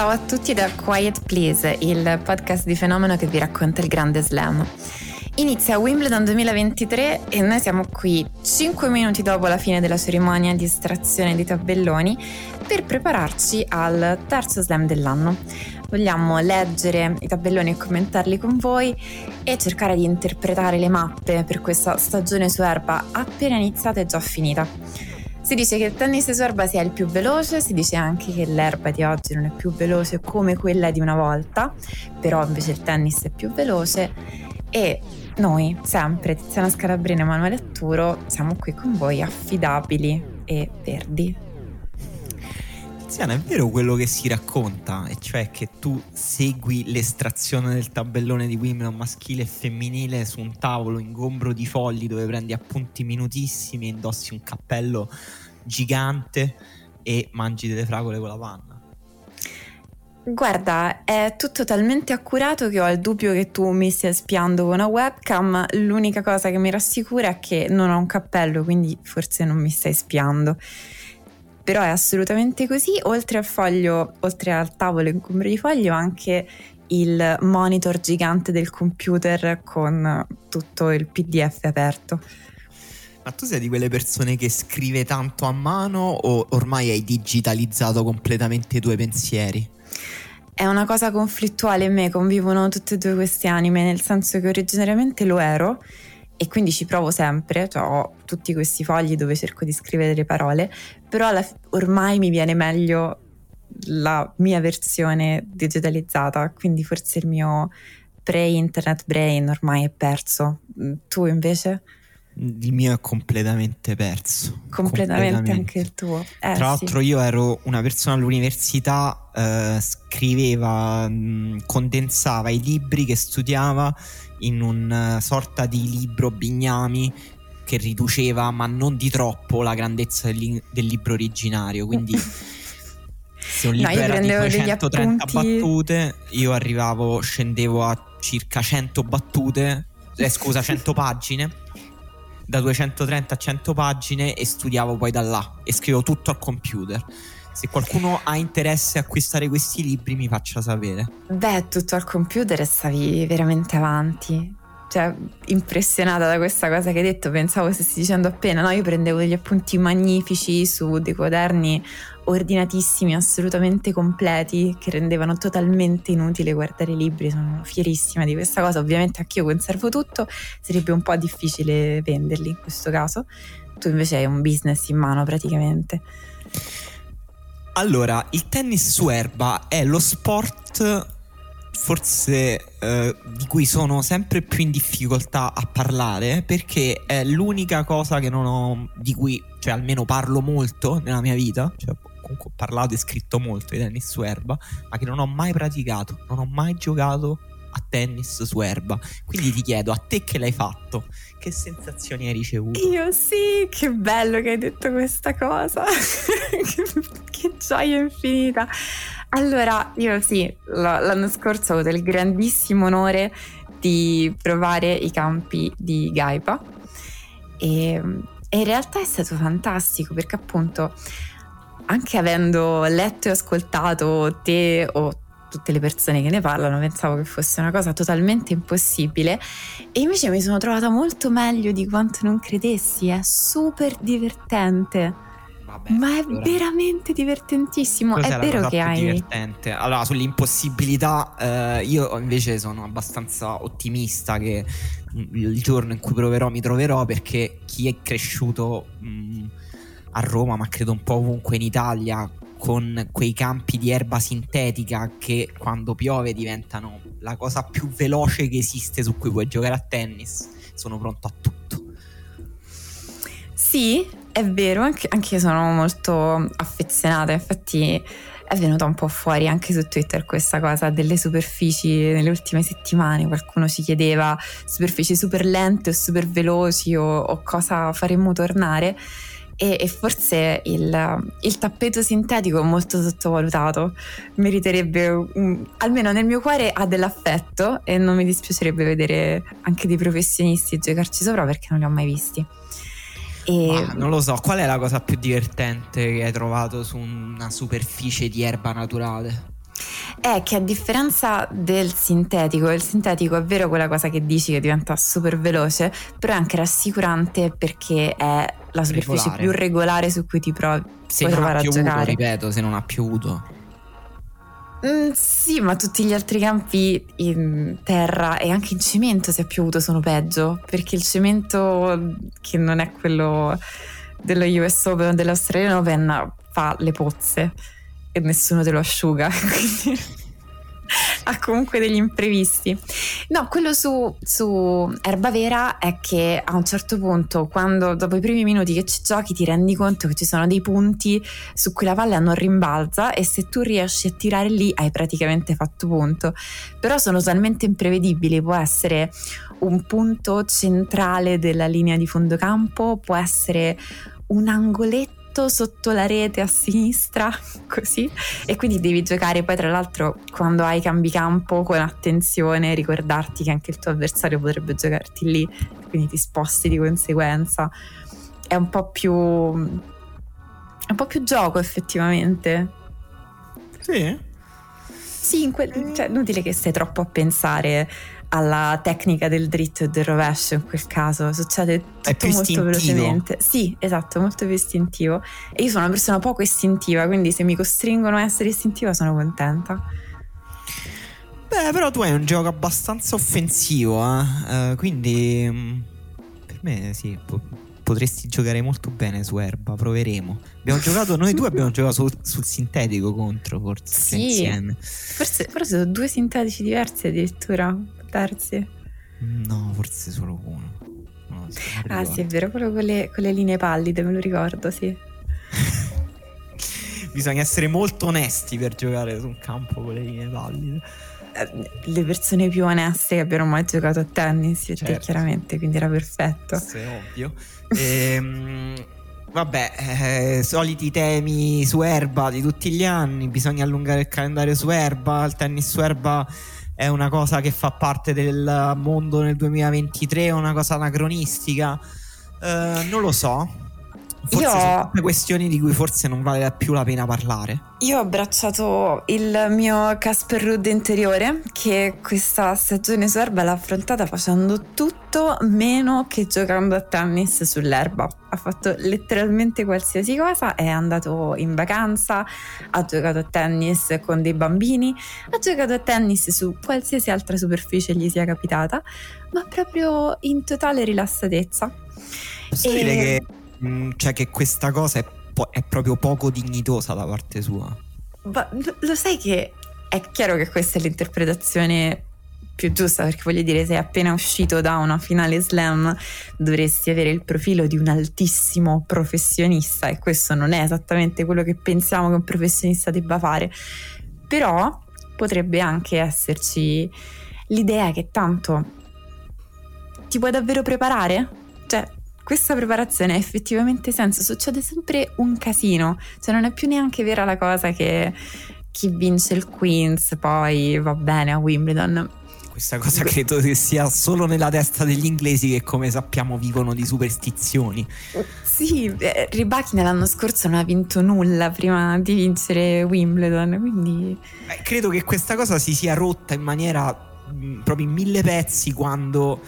Ciao a tutti da Quiet Please, il podcast di fenomeno che vi racconta il grande slam. Inizia Wimbledon 2023 e noi siamo qui 5 minuti dopo la fine della cerimonia di estrazione dei tabelloni per prepararci al terzo slam dell'anno. Vogliamo leggere i tabelloni e commentarli con voi e cercare di interpretare le mappe per questa stagione su erba appena iniziata e già finita. Si dice che il tennis su erba sia il più veloce, si dice anche che l'erba di oggi non è più veloce come quella di una volta, però invece il tennis è più veloce e noi, sempre Tiziana Scalabrina e Emanuele Atturo, siamo qui con voi affidabili e verdi. Tiziana, è vero quello che si racconta, e cioè che tu segui l'estrazione del tabellone di Wimbledon maschile e femminile su un tavolo ingombro di fogli dove prendi appunti minutissimi, indossi un cappello gigante e mangi delle fragole con la panna. Guarda, è tutto talmente accurato che ho il dubbio che tu mi stia spiando con una webcam. L'unica cosa che mi rassicura è che non ho un cappello, quindi forse non mi stai spiando però è assolutamente così. Oltre al foglio, oltre al tavolo ingombro di foglio, anche il monitor gigante del computer con tutto il PDF aperto. Ma tu sei di quelle persone che scrive tanto a mano o ormai hai digitalizzato completamente i tuoi pensieri? È una cosa conflittuale in me, convivono tutte e due queste anime, nel senso che originariamente lo ero e quindi ci provo sempre, cioè ho tutti questi fogli dove cerco di scrivere le parole, però alla, ormai mi viene meglio la mia versione digitalizzata, quindi forse il mio pre-internet brain ormai è perso. Tu invece? Il mio è completamente perso. Completamente, completamente. anche il tuo. Eh, Tra l'altro, io ero una persona all'università, eh, scriveva, mh, condensava i libri che studiava in una eh, sorta di libro bignami che riduceva, ma non di troppo, la grandezza del, del libro originario. Quindi, se un libro no, era di 230 battute, io arrivavo, scendevo a circa 100 battute, eh, scusa, 100 pagine. Da 230 a 100 pagine e studiavo poi da là e scrivevo tutto al computer se qualcuno ha interesse a acquistare questi libri mi faccia sapere. Beh, tutto al computer e stavi veramente avanti. Cioè, impressionata da questa cosa che hai detto, pensavo stessi dicendo appena, no? Io prendevo degli appunti magnifici su dei quaderni ordinatissimi, assolutamente completi, che rendevano totalmente inutile guardare i libri. Sono fierissima di questa cosa. Ovviamente anch'io conservo tutto, sarebbe un po' difficile venderli in questo caso. Tu invece hai un business in mano praticamente. Allora, il tennis su erba è lo sport forse eh, di cui sono sempre più in difficoltà a parlare perché è l'unica cosa che non ho di cui cioè almeno parlo molto nella mia vita cioè comunque ho parlato e scritto molto di tennis su erba ma che non ho mai praticato non ho mai giocato a tennis su erba. Quindi ti chiedo, a te che l'hai fatto, che sensazioni hai ricevuto? Io sì, che bello che hai detto questa cosa. che, gioia infinita. Allora, io sì, l'anno scorso ho avuto il grandissimo onore di provare i campi di Gaipa e, e in realtà è stato fantastico perché appunto anche avendo letto e ascoltato te o tutte le persone che ne parlano pensavo che fosse una cosa totalmente impossibile e invece mi sono trovata molto meglio di quanto non credessi, è super divertente. Vabbè, Ma è allora... veramente divertentissimo. Cos'è è vero che hai. Divertente? Allora, sull'impossibilità, eh, io invece sono abbastanza ottimista che il giorno in cui proverò mi troverò perché chi è cresciuto mh, a Roma, ma credo un po' ovunque in Italia, con quei campi di erba sintetica che quando piove diventano la cosa più veloce che esiste su cui puoi giocare a tennis, sono pronto a tutto. Sì, è vero, anche, anche io sono molto affezionata, infatti è venuta un po' fuori anche su Twitter questa cosa delle superfici nelle ultime settimane, qualcuno ci chiedeva superfici super lente o super veloci o, o cosa faremmo tornare e, e forse il, il, tappeto sintetico è molto sottovalutato, meriterebbe, un, almeno nel mio cuore ha dell'affetto e non mi dispiacerebbe vedere anche dei professionisti giocarci sopra perché non li ho mai visti. E... Non lo so, qual è la cosa più divertente che hai trovato su una superficie di erba naturale? È che a differenza del sintetico, il sintetico è vero quella cosa che dici che diventa super veloce, però è anche rassicurante perché è la superficie regolare. più regolare su cui ti provi, se puoi provare a giocare. ripeto, se non ha piovuto. Mm, sì, ma tutti gli altri campi in terra e anche in cemento se ha piovuto sono peggio, perché il cemento che non è quello dello US Open o dell'Australian Open fa le pozze e nessuno te lo asciuga. Quindi ha comunque degli imprevisti. No, quello su, su Erba Vera è che a un certo punto, quando dopo i primi minuti che ci giochi, ti rendi conto che ci sono dei punti su cui la palla non rimbalza e se tu riesci a tirare lì hai praticamente fatto punto. Però sono talmente imprevedibili, può essere un punto centrale della linea di fondo campo, può essere un angoletto tutto sotto la rete a sinistra, così. E quindi devi giocare poi, tra l'altro, quando hai cambi campo con attenzione, ricordarti che anche il tuo avversario potrebbe giocarti lì, quindi ti sposti di conseguenza. È un po' più. È un po' più gioco, effettivamente. Sì. Sì, que- cioè, inutile che stai troppo a pensare alla tecnica del dritto e del rovescio in quel caso, succede tutto molto istintivo. velocemente. Sì, esatto, molto più istintivo. E io sono una persona poco istintiva, quindi se mi costringono a essere istintiva sono contenta. Beh, però tu hai un gioco abbastanza offensivo, eh? uh, quindi mm, per me sì, potresti giocare molto bene su erba, proveremo. Abbiamo giocato, noi due abbiamo giocato sul, sul sintetico contro, forse sì. insieme. Forse, forse sono due sintetici diversi addirittura darsi? No, forse solo uno. No, ah, sì, è vero, quello con le, con le linee pallide, me lo ricordo, sì. Bisogna essere molto onesti per giocare su un campo con le linee pallide. Eh, le persone più oneste che abbiano mai giocato a tennis, certo. te chiaramente, quindi era perfetto. Questo è ovvio. ehm, vabbè, eh, soliti temi su erba di tutti gli anni, bisogna allungare il calendario su erba, il tennis su erba è una cosa che fa parte del mondo nel 2023, è una cosa anacronistica. Uh, non lo so. Forse io, sono tutte questioni di cui forse non vale più la pena parlare. Io ho abbracciato il mio Casper Rudd interiore che questa stagione su erba l'ha affrontata facendo tutto meno che giocando a tennis sull'erba. Ha fatto letteralmente qualsiasi cosa, è andato in vacanza, ha giocato a tennis con dei bambini, ha giocato a tennis su qualsiasi altra superficie gli sia capitata, ma proprio in totale rilassatezza. Posso e... dire che Mm, cioè che questa cosa è, po- è, proprio poco dignitosa da parte sua. Ma lo sai che è chiaro che questa è l'interpretazione più giusta perché voglio dire sei appena uscito da una finale slam dovresti avere il profilo di un altissimo professionista e questo non è esattamente quello che pensiamo che un professionista debba fare però potrebbe anche esserci l'idea che tanto ti puoi davvero preparare? Cioè, questa preparazione ha effettivamente senso, succede sempre un casino, cioè non è più neanche vera la cosa che chi vince il Queens poi va bene a Wimbledon. questa cosa credo che sia solo nella testa degli inglesi che come sappiamo vivono di superstizioni. Sì, eh, Ribachina l'anno scorso non ha vinto nulla prima di vincere Wimbledon, quindi... Beh, credo che questa cosa si sia rotta in maniera mh, proprio in mille pezzi quando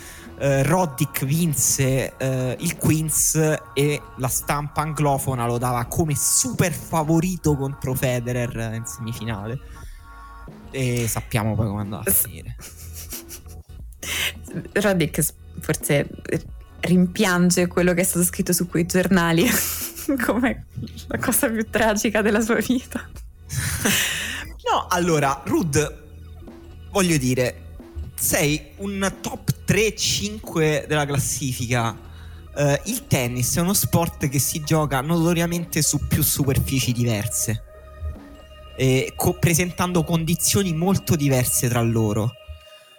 eh, Roddick vinse eh, il Queens e la stampa anglofona lo dava come super favorito contro Federer in semifinale. E sappiamo poi come andava a finire. Roddick forse rimpiange quello che è stato scritto su quei giornali come la cosa più tragica della sua vita. no, allora, Rud, voglio dire, sei un top 3-5 della classifica. Uh, il tennis è uno sport che si gioca notoriamente su più superfici diverse, e co- presentando condizioni molto diverse tra loro.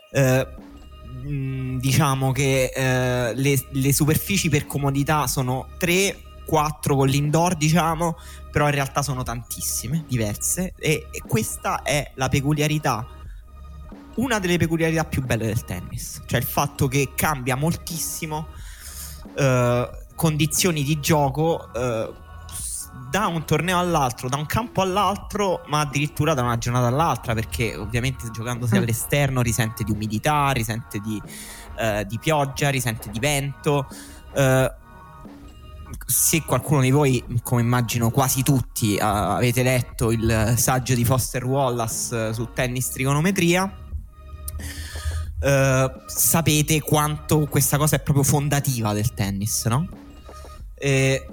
Uh, diciamo che uh, le, le, superfici per comodità sono 3, 4 con l'indoor, diciamo, però in realtà sono tantissime, diverse, e, e questa è la peculiarità una delle peculiarità più belle del tennis, cioè il fatto che cambia moltissimo uh, condizioni di gioco uh, da un torneo all'altro, da un campo all'altro, ma addirittura da una giornata all'altra, perché ovviamente giocandosi mm. all'esterno risente di umidità, risente di, uh, di pioggia, risente di vento. se qualcuno di voi, come immagino quasi tutti, avete letto il saggio di Foster Wallace su tennis trigonometria, Uh, sapete quanto questa cosa è proprio fondativa del tennis, no? Eh,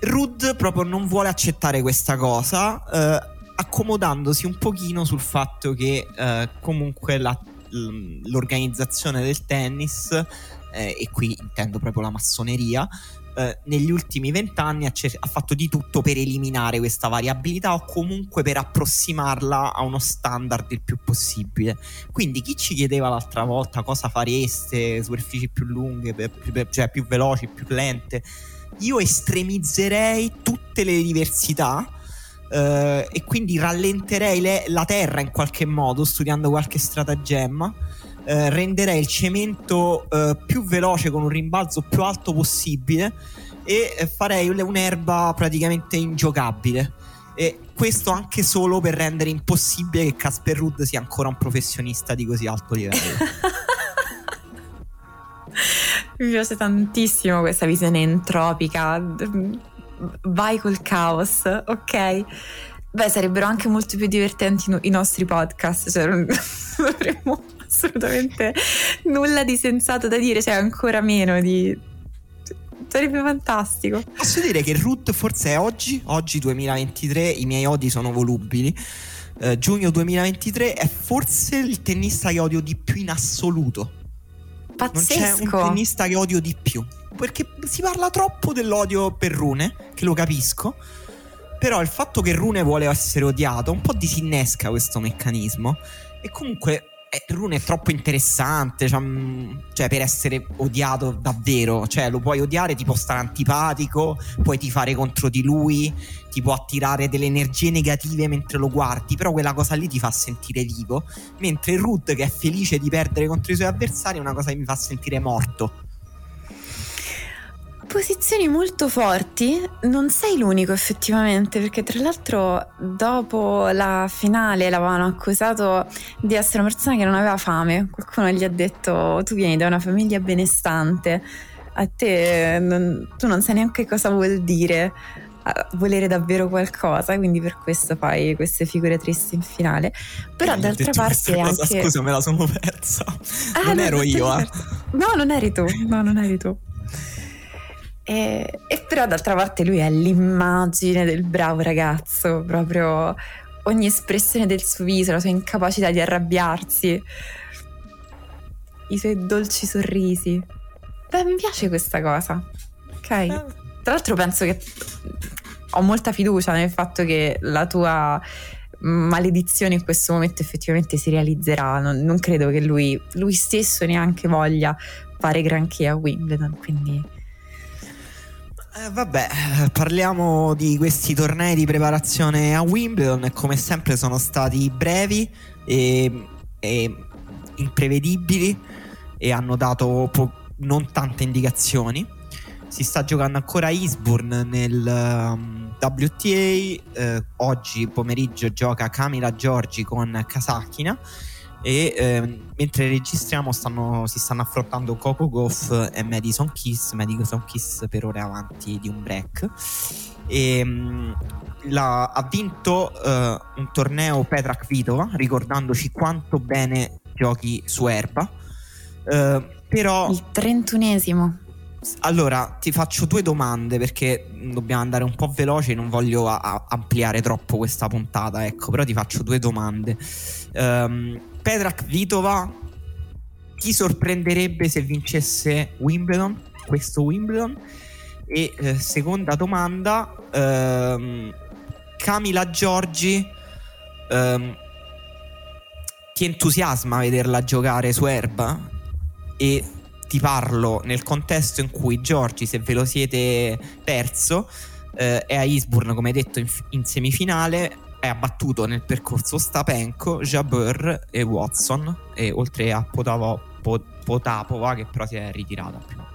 Rud proprio non vuole accettare questa cosa, uh, accomodandosi un pochino sul fatto che uh, comunque la, l'organizzazione del tennis, eh, e qui intendo proprio la massoneria, eh, negli ultimi vent'anni ha, cer- ha, fatto di tutto per eliminare questa variabilità o comunque per approssimarla a uno standard il più possibile. Quindi chi ci chiedeva l'altra volta cosa fareste, superfici più lunghe, per, per, cioè più veloci, più lente, io estremizzerei tutte le diversità. Uh, e quindi rallenterei le, la terra in qualche modo studiando qualche stratagemma eh, renderei il cemento eh, più veloce con un rimbalzo più alto possibile e eh, farei un'erba praticamente ingiocabile. E questo anche solo per rendere impossibile che Casper Rudd sia ancora un professionista di così alto livello. Mi piace tantissimo questa visione entropica. Vai col caos, ok? Beh, sarebbero anche molto più divertenti i nostri podcast, cioè dovremmo assolutamente nulla di sensato da dire, cioè ancora meno di... Sarebbe fantastico. Posso dire che Root forse è oggi, oggi 2023, i miei odi sono volubili. Eh, giugno 2023 è forse il tennista che odio di più in assoluto. Pazzesco. Non c'è un tennista che odio di più. Perché si parla troppo dell'odio per Rune, che lo capisco. Però il fatto che Rune vuole essere odiato un po' disinnesca questo meccanismo. E comunque eh, Rune è troppo interessante, cioè, mm, cioè, per essere odiato davvero, cioè lo puoi odiare, ti può stare antipatico, puoi tifare contro di lui, ti può attirare delle energie negative mentre lo guardi, però quella cosa lì ti fa sentire vivo, mentre Rudd che è felice di perdere contro i suoi avversari è una cosa che mi fa sentire morto. Posizioni molto forti, non sei l'unico effettivamente, perché tra l'altro dopo la finale l'avevano accusato di essere una persona che non aveva fame. Qualcuno gli ha detto tu vieni da una famiglia benestante, a te non, tu non sai neanche cosa vuol dire volere davvero qualcosa, quindi per questo fai queste figure tristi in finale. Però eh, d'altra parte anche... Scusa, me la sono persa. Ah, non ero io, eh. No, non eri tu, no, non eri tu. E, e però d'altra parte lui è l'immagine del bravo ragazzo, proprio ogni espressione del suo viso, la sua incapacità di arrabbiarsi, i suoi dolci sorrisi. Beh, mi piace questa cosa. Ok. Eh. Tra l'altro penso che ho molta fiducia nel fatto che la tua maledizione in questo momento effettivamente si realizzerà. Non, non credo che lui, lui stesso neanche voglia fare granché a Wimbledon, quindi eh, vabbè, parliamo di questi tornei di preparazione a Wimbledon come sempre sono stati brevi e, e imprevedibili e hanno dato po- non tante indicazioni. Si sta giocando ancora a Eastbourne nel um, WTA. Eh, oggi pomeriggio gioca Camila Giorgi con Kasakina. E eh, mentre registriamo stanno, si stanno affrontando Coco Goff e Madison Kiss. Madison Kiss per ore avanti di un break. E, um, la, ha vinto uh, un torneo Petra Kvitova, ricordandoci quanto bene giochi su erba. Uh, però il trentunesimo allora, ti faccio due domande perché dobbiamo andare un po' veloce, non voglio a- a ampliare troppo questa puntata, ecco, però ti faccio due domande. Um, Petra Kvitova, chi sorprenderebbe se vincesse Wimbledon, questo Wimbledon? E eh, seconda domanda, um, Camila Giorgi, um, ti entusiasma vederla giocare su erba? E ti parlo nel contesto in cui Giorgi, se ve lo siete perso, eh, è a Eastbourne, come detto, in, in, semifinale. È abbattuto nel percorso Stapenko, Jabeur e Watson, e oltre a Potavo, Pot, Potapova, che però si è ritirata prima.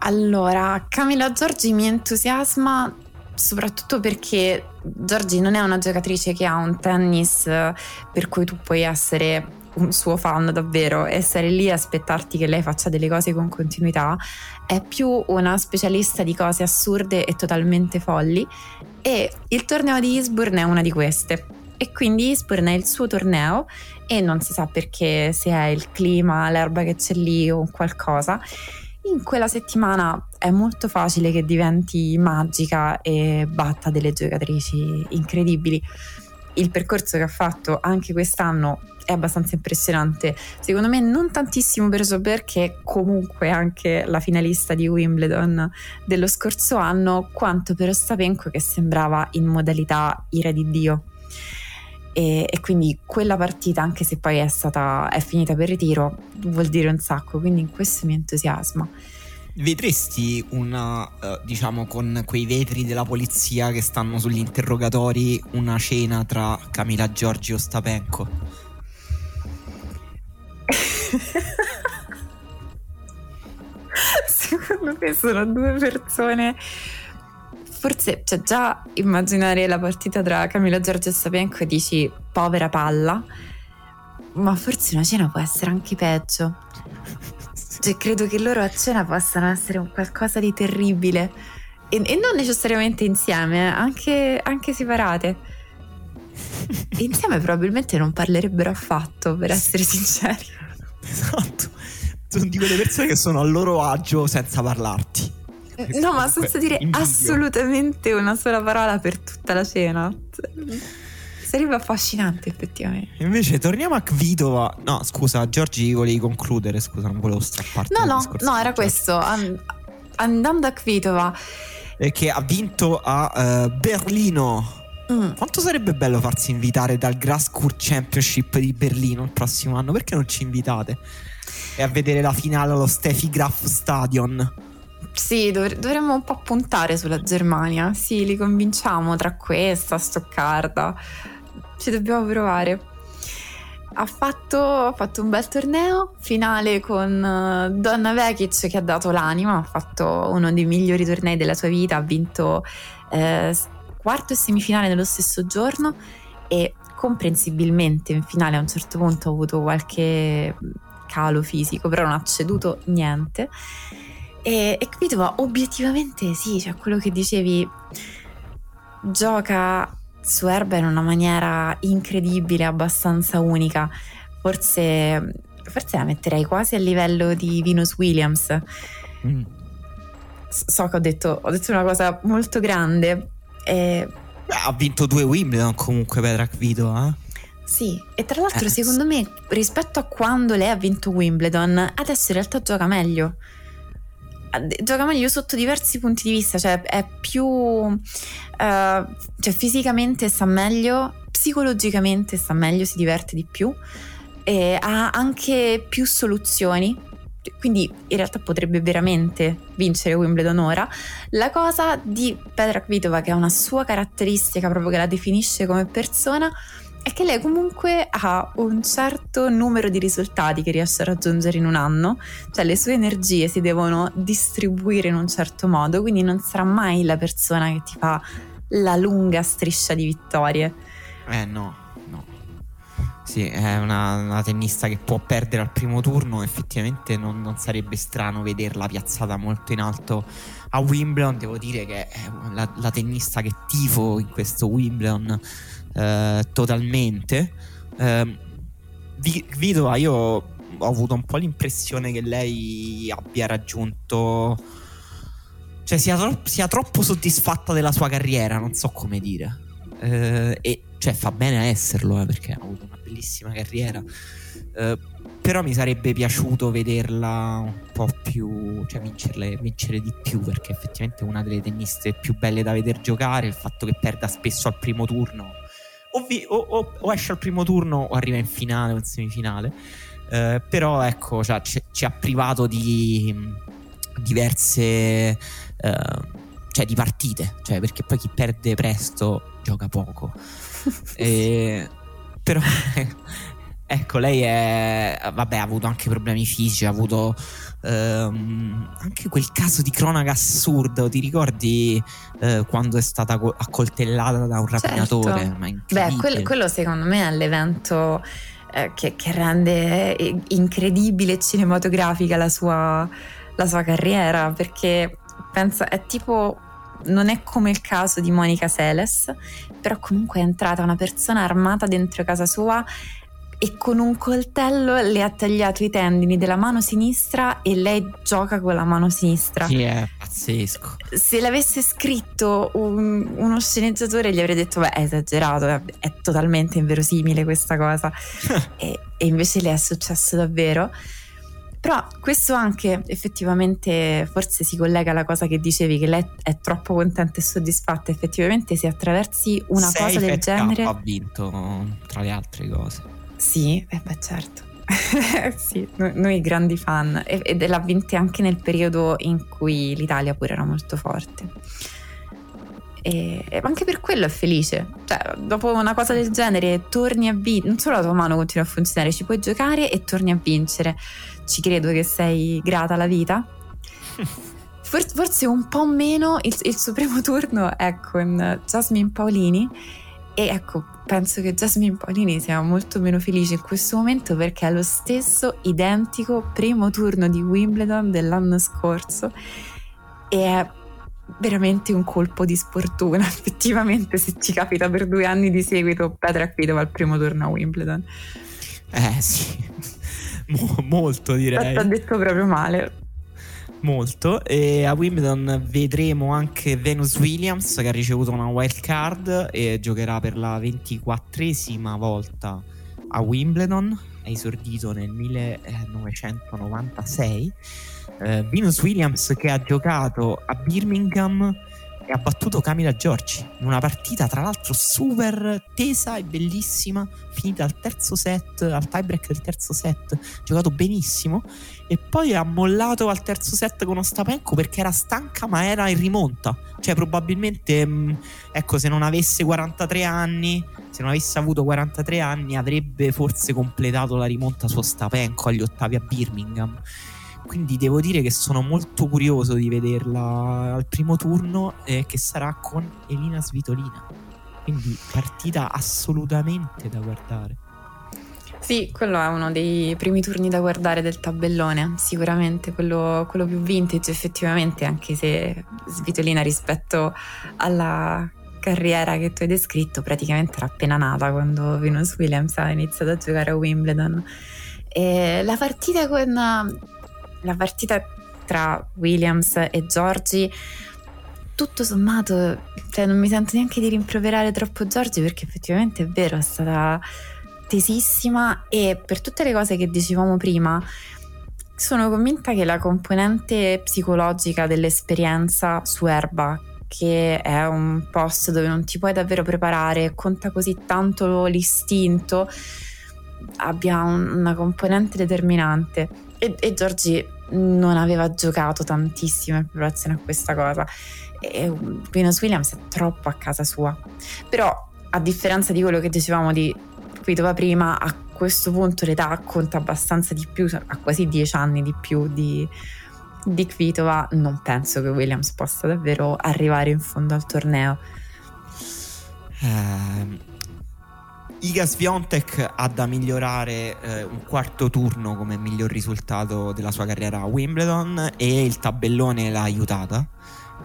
Allora, Camilla Giorgi mi entusiasma soprattutto perché Giorgi non è una giocatrice che ha un tennis per cui tu puoi essere un suo fan davvero e stare lì e aspettarti che lei faccia delle cose con continuità, è più una specialista di cose assurde e totalmente folli e il torneo di Eastbourne è una di queste. E quindi Eastbourne è il suo torneo e non si sa perché, se è il clima, l'erba che c'è lì o qualcosa. In quella settimana è molto facile che diventi magica e batta delle giocatrici incredibili. Il percorso che ha fatto anche quest'anno è abbastanza impressionante. Secondo me non tantissimo per Sober che comunque anche la finalista di Wimbledon dello scorso anno, quanto per Ostapenko che sembrava in modalità ira di Dio. E, e, quindi quella partita, anche se poi è stata è finita per ritiro, vuol dire un sacco, quindi in questo mi entusiasma. Vedresti una, uh, diciamo, con quei vetri della polizia che stanno sugli interrogatori, una cena tra Camila Giorgi e Ostapenko? Secondo me sono due persone. Forse, cioè, già immaginare la partita tra Camilla Giorgio e Sapienco dici povera palla, ma forse una cena può essere anche peggio. Cioè, credo che loro a cena possano essere un qualcosa di terribile. E, e non necessariamente insieme, anche, anche separate. Insieme probabilmente non parlerebbero affatto, per essere sinceri. Esatto. Sono di quelle persone che sono a loro agio senza parlarti. No, ma senza dire assolutamente una sola parola per tutta la cena. Sarebbe affascinante, effettivamente. Invece, torniamo a Kvitova. No, scusa, Giorgi, volevi concludere. Scusa, non volevo strapparti. No, no, no, era questo. andando a Kvitova. E che ha vinto a uh, Berlino Mm. Quanto sarebbe bello farsi invitare dal Grasscourt Championship di Berlino il prossimo anno? Perché non ci invitate? E a vedere la finale allo Steffi Graf Stadion. Sì, dovre- dovremmo un po' puntare sulla Germania. Sì, li convinciamo tra questa, Stoccarda. Ci dobbiamo provare. Ha fatto, ha fatto, un bel torneo, finale con uh, Donna Vekic che ha dato l'anima, ha fatto uno dei migliori tornei della sua vita, ha vinto eh, quarto e semifinale nello stesso giorno e comprensibilmente in finale a un certo punto ha avuto qualche calo fisico, però non ha ceduto niente. E, e Kvitova obiettivamente sì, cioè quello che dicevi, gioca su erba in una maniera incredibile, abbastanza unica. Forse, forse la metterei quasi a livello di Venus Williams. Mm. So che ho detto, ho detto una cosa molto grande, e... ha vinto due Wimbledon comunque Petra Kvitova. Eh? Sì, e tra l'altro eh, secondo me rispetto a quando lei ha vinto Wimbledon, adesso in realtà gioca meglio. Gioca meglio sotto diversi punti di vista, cioè è più... Uh, cioè fisicamente sta meglio, psicologicamente sta meglio, si diverte di più e ha anche più soluzioni quindi in realtà potrebbe veramente vincere Wimbledon ora. La cosa di Petra Kvitova, che ha una sua caratteristica proprio che la definisce come persona, è che lei comunque ha un certo numero di risultati che riesce a raggiungere in un anno, cioè le sue energie si devono distribuire in un certo modo, quindi non sarà mai la persona che ti fa la lunga striscia di vittorie. Eh no. Sì, è una, una tennista che può perdere al primo turno, effettivamente non, non, sarebbe strano vederla piazzata molto in alto a Wimbledon, devo dire che è la, la tennista che tifo in questo Wimbledon eh, totalmente. Eh, Vito, io ho avuto un po' l'impressione che lei abbia raggiunto. Cioè, sia, tro- sia troppo soddisfatta della sua carriera, non so come dire. Eh, e cioè, fa bene a esserlo, eh, perché ha avuto una bellissima carriera. Eh, però mi sarebbe piaciuto vederla un po' più, cioè vincerle, vincere di più, perché effettivamente è una delle tenniste più belle da vedere giocare. Il fatto che perda spesso al primo turno o, vi, o, o, o, esce al primo turno o arriva in finale o in semifinale. Eh, però ecco, cioè, ci, ci, ha privato di diverse eh, cioè di partite, cioè perché poi chi perde presto gioca poco. e, però ecco, lei è vabbè, ha avuto anche problemi fisici, ha avuto ehm, anche quel caso di cronaca assurdo, ti ricordi eh, quando è stata accoltellata da un certo. rapinatore? Beh, quello, quello, secondo me è l'evento eh, che, che, rende eh, incredibile e cinematografica la sua, la sua carriera, perché pensa, è tipo non è come il caso di Monica Seles, però comunque è entrata una persona armata dentro casa sua e con un coltello le ha tagliato i tendini della mano sinistra e lei gioca con la mano sinistra. Sì, è pazzesco. Se l'avesse scritto un, uno sceneggiatore gli avrei detto, beh, è esagerato, è, è totalmente inverosimile questa cosa. e, e invece le è successo davvero. Però questo anche effettivamente forse si collega alla cosa che dicevi, che lei è troppo contenta e soddisfatta. Effettivamente se attraversi una Sei cosa del genere... ha vinto tra le altre cose. Sì, eh beh certo. sì, noi, grandi fan ed l'ha vinta anche nel periodo in cui l'Italia pure era molto forte. E anche per quello è felice. Cioè, dopo una cosa del genere torni a vincere, non solo la tua mano continua a funzionare, ci puoi giocare e torni a vincere. Ci credo che sei grata alla vita. Forse, forse un po' meno il, il suo primo turno è con Jasmine Paolini e ecco, penso che Jasmine Paolini sia molto meno felice in questo momento perché è lo stesso identico primo turno di Wimbledon dell'anno scorso e è veramente un colpo di sfortuna. Effettivamente, se ci capita per due anni di seguito, Petra Kvitova al primo turno a Wimbledon. Eh sì, Mo- molto direi. Ti ha detto proprio male. Molto. E a Wimbledon vedremo anche Venus Williams che ha ricevuto una wild card e giocherà per la 24esima volta a Wimbledon. È esordito nel 1996 eh, Venus Williams che ha giocato a Birmingham e ha battuto Camila Giorgi in una partita tra l'altro super tesa e bellissima finita al terzo set al tiebreak del terzo set giocato benissimo e poi ha mollato al terzo set con Ostapenko perché era stanca ma era in rimonta. Cioè probabilmente mm, ecco se non avesse 43 anni se non avesse avuto 43 anni avrebbe forse completato la rimonta su Ostapenko agli ottavi a Birmingham quindi devo dire che sono molto curioso di vederla al primo turno e che sarà con Elina Svitolina. Quindi partita assolutamente da guardare. Sì, quello è uno dei primi turni da guardare del tabellone, sicuramente quello, quello più vintage effettivamente, anche se Svitolina rispetto alla carriera che tu hai descritto praticamente era appena nata quando Venus Williams ha iniziato a giocare a Wimbledon. E la partita con la partita tra Williams e Giorgi tutto sommato cioè non mi sento neanche di rimproverare troppo Giorgi perché effettivamente è vero è stata tesissima e per tutte le cose che dicevamo prima sono convinta che la componente psicologica dell'esperienza su Erba che è un posto dove non ti puoi davvero preparare conta così tanto l'istinto abbia una componente determinante. E, e Giorgi non aveva giocato tantissimo in preparazione a questa cosa e Venus Williams è troppo a casa sua però a differenza di quello che dicevamo di Kvitova prima, a questo punto l'età conta abbastanza di più, ha quasi dieci anni di più di, di Kvitova, non penso che Williams possa davvero arrivare in fondo al torneo. Eh, Iga Sviontek ha da migliorare eh, un quarto turno come miglior risultato della sua carriera a Wimbledon e il tabellone l'ha aiutata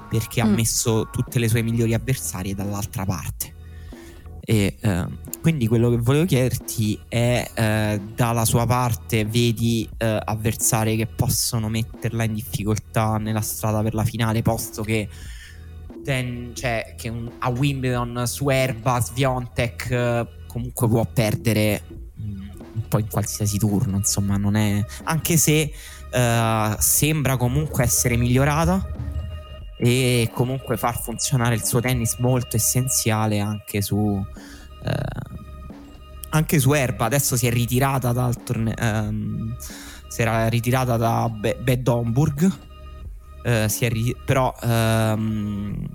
perché mm. ha messo tutte le sue migliori avversarie dall'altra parte. E eh, quindi quello che volevo chiederti è: eh, dalla sua parte vedi eh, avversari che possono metterla in difficoltà nella strada per la finale, posto che, ten, cioè, che un, a Wimbledon su erba Sviontek eh, comunque può perdere mm, un po' in qualsiasi turno, insomma, non è anche se uh, sembra comunque essere migliorata e comunque far funzionare il suo tennis molto essenziale anche su uh, anche su erba. Adesso si è ritirata dal torneo um, si era ritirata da Be- Bad Homburg uh, ri- però um,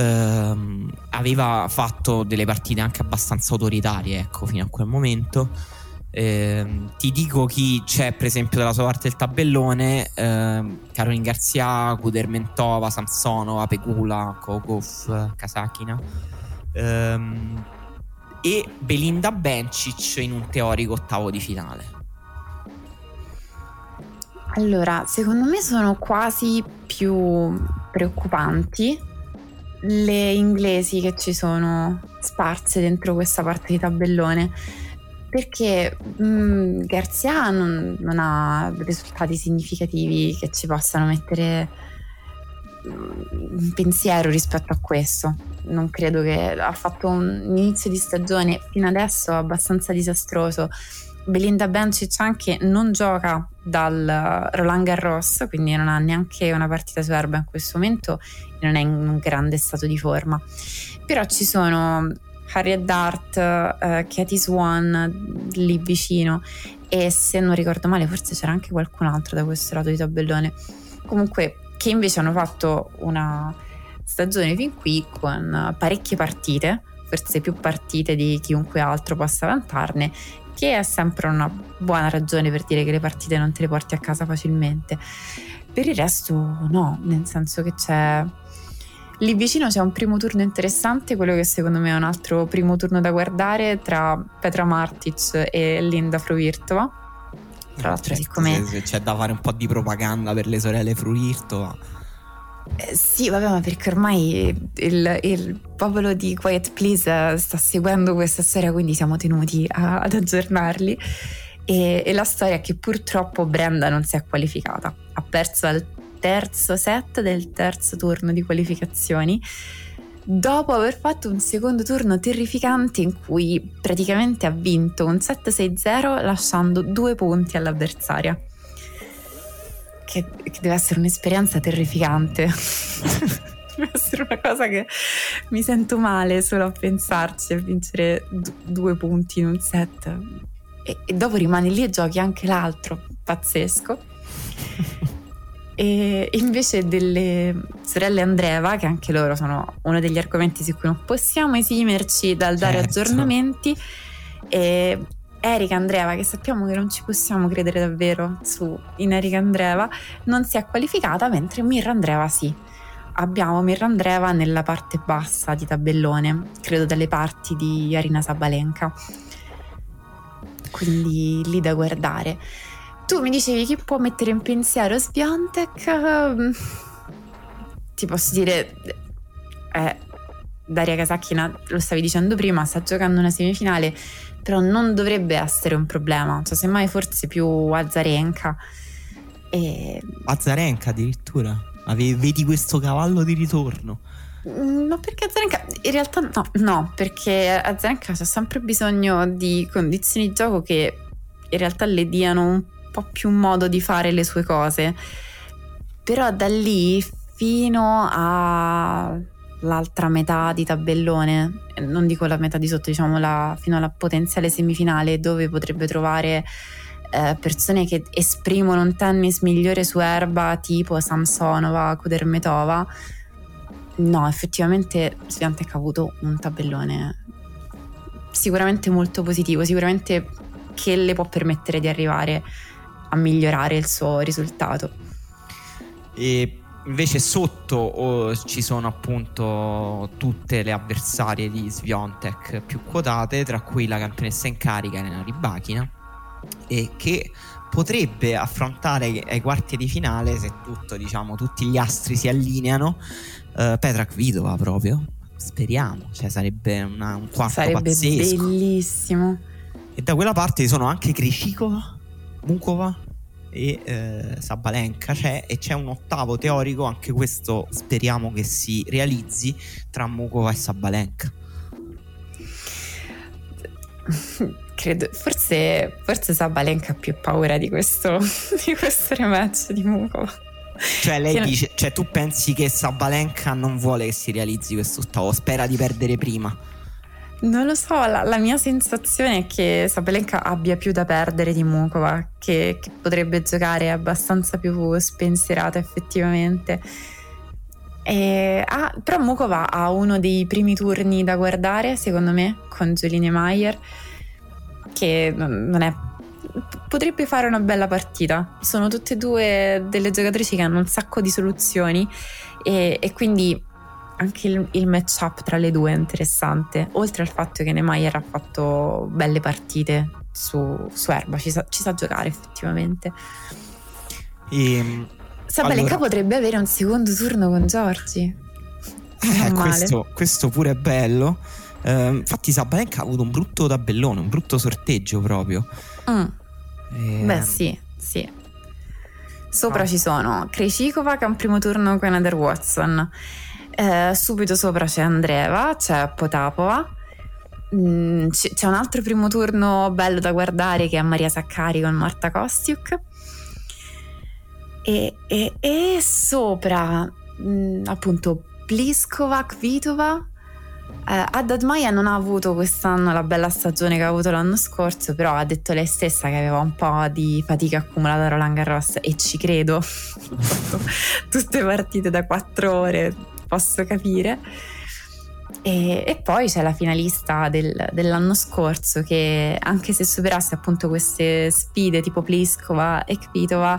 ehm, aveva fatto delle partite anche abbastanza autoritarie, ecco, fino a quel momento. Eh, ti dico chi c'è, per esempio, dalla sua parte del tabellone: eh, Caroline Garzia, Kudermentova, Samsonova, Pegula, Kogov, Kasakina ehm, e Belinda Bencic in un teorico ottavo di finale. Allora, secondo me sono quasi più preoccupanti le inglesi che ci sono sparse dentro questa parte di tabellone perché mh, mm, Garzia non, non, ha risultati significativi che ci possano mettere mm, un pensiero rispetto a questo. Non credo che ha fatto un inizio di stagione fino adesso abbastanza disastroso Belinda Bencic anche non gioca dal Roland Garros, quindi non ha neanche una partita su erba in questo momento non è in un grande stato di forma. Però ci sono Harriet Dart, uh, Katie Swan lì vicino e se non ricordo male forse c'era anche qualcun altro da questo lato di tabellone. Comunque che invece hanno fatto una stagione fin qui con parecchie partite, forse più partite di chiunque altro possa vantarne che è sempre una buona ragione per dire che le partite non te le porti a casa facilmente. Per il resto no, nel senso che c'è... Lì vicino c'è un primo turno interessante, quello che secondo me è un altro primo turno da guardare tra Petra Martic e Linda Fruirtova. Tra l'altro, siccome. Se c'è da fare un po' di propaganda per le sorelle Fruirtova eh, sì, vabbè, ma perché ormai il, il, popolo di Quiet Please sta seguendo questa storia, quindi siamo tenuti a, ad aggiornarli. E, e, la storia è che purtroppo Brenda non si è qualificata, ha perso al terzo set del terzo turno di qualificazioni. Dopo aver fatto un secondo turno terrificante in cui praticamente ha vinto un 7-6-0 lasciando due punti all'avversaria che, che deve essere un'esperienza terrificante. deve essere una cosa che mi sento male solo a pensarci, a vincere d- due punti in un set. E, e dopo rimani lì e giochi anche l'altro, pazzesco. E invece delle sorelle Andreva, che anche loro sono uno degli argomenti su cui non possiamo esimerci dal dare certo. aggiornamenti, e Erika Andreva, che sappiamo che non ci possiamo credere davvero su in Erika Andreva, non si è qualificata, mentre Mirra Andreva sì. Abbiamo Mirra Andreva nella parte bassa di tabellone, credo dalle parti di Arina Sabalenka. Quindi lì da guardare. Tu mi dicevi chi può mettere in pensiero Sviantek? Ti posso dire, eh, Daria Casacchina, lo stavi dicendo prima, sta giocando una semifinale però non dovrebbe essere un problema, cioè semmai forse più Azarenka. E... Azarenka addirittura? vedi questo cavallo di ritorno? Mm, no, perché Azarenka in realtà no, no, perché Azarenka ha sempre bisogno di condizioni di gioco che in realtà le diano un po' più modo di fare le sue cose. Però da lì fino a l'altra metà di tabellone, non dico la metà di sotto, diciamo la, fino alla potenziale semifinale dove potrebbe trovare eh, persone che esprimono un tennis migliore su erba tipo Samsonova, sicuramente molto positivo, sicuramente che le può permettere di arrivare a migliorare il suo risultato. E invece sotto oh, ci sono appunto tutte le avversarie di Sviontek più quotate, tra cui la campionessa in carica Elena Ribachina, e che potrebbe affrontare ai quarti di finale se tutto, diciamo, tutti gli astri si allineano. Uh, Petra Kvitova proprio. Speriamo, cioè sarebbe una, un quarto sarebbe pazzesco. bellissimo. E da quella parte ci sono anche Krishikova, Mukova e eh, Sabalenka c'è e c'è un ottavo teorico, anche questo speriamo che si realizzi tra Mukova e Sabalenka. Credo, forse, forse Sabalenka ha più paura di questo, di questo rematch di Mukova. Cioè, lei che dice, cioè, tu pensi che Sabalenka non vuole che si realizzi questo ottavo, spera di perdere prima. Non lo so, la, la, mia sensazione è che Sabalenka abbia più da perdere di Mukova, che, che potrebbe giocare abbastanza più spensierata effettivamente. E, ah, però Mukova ha uno dei primi turni da guardare, secondo me, con Jolene Meyer, che non è potrebbe fare una bella partita. Sono tutte e due delle giocatrici che hanno un sacco di soluzioni e, e quindi anche il, il match-up tra le due è interessante, oltre al fatto che Neymar ha fatto belle partite su, su erba, ci sa, ci sa, giocare effettivamente. E, ehm, Sabalenka allora... potrebbe avere un secondo turno con Giorgi. Eh, questo, questo, pure è bello. Eh, infatti Sabalenka ha avuto un brutto tabellone, un brutto sorteggio proprio. Mm. E... Beh sì, sì. Sopra ah. ci sono Krejcikova che ha un primo turno con Heather Watson eh, subito sopra c'è Andreva, c'è Potapova. Mm, c'è un altro primo turno bello da guardare che è Maria Saccari con Marta Kostiuk. E, e, e sopra mm, appunto Pliskova, Kvitova. Eh, Haddad Maya non ha avuto quest'anno la bella stagione che ha avuto l'anno scorso, però ha detto lei stessa che aveva un po' di fatica accumulata a Roland Garros e ci credo. Tutte partite da quattro ore, posso capire. E, e, poi c'è la finalista del, dell'anno scorso che anche se superasse appunto queste sfide tipo Pliskova e Kvitova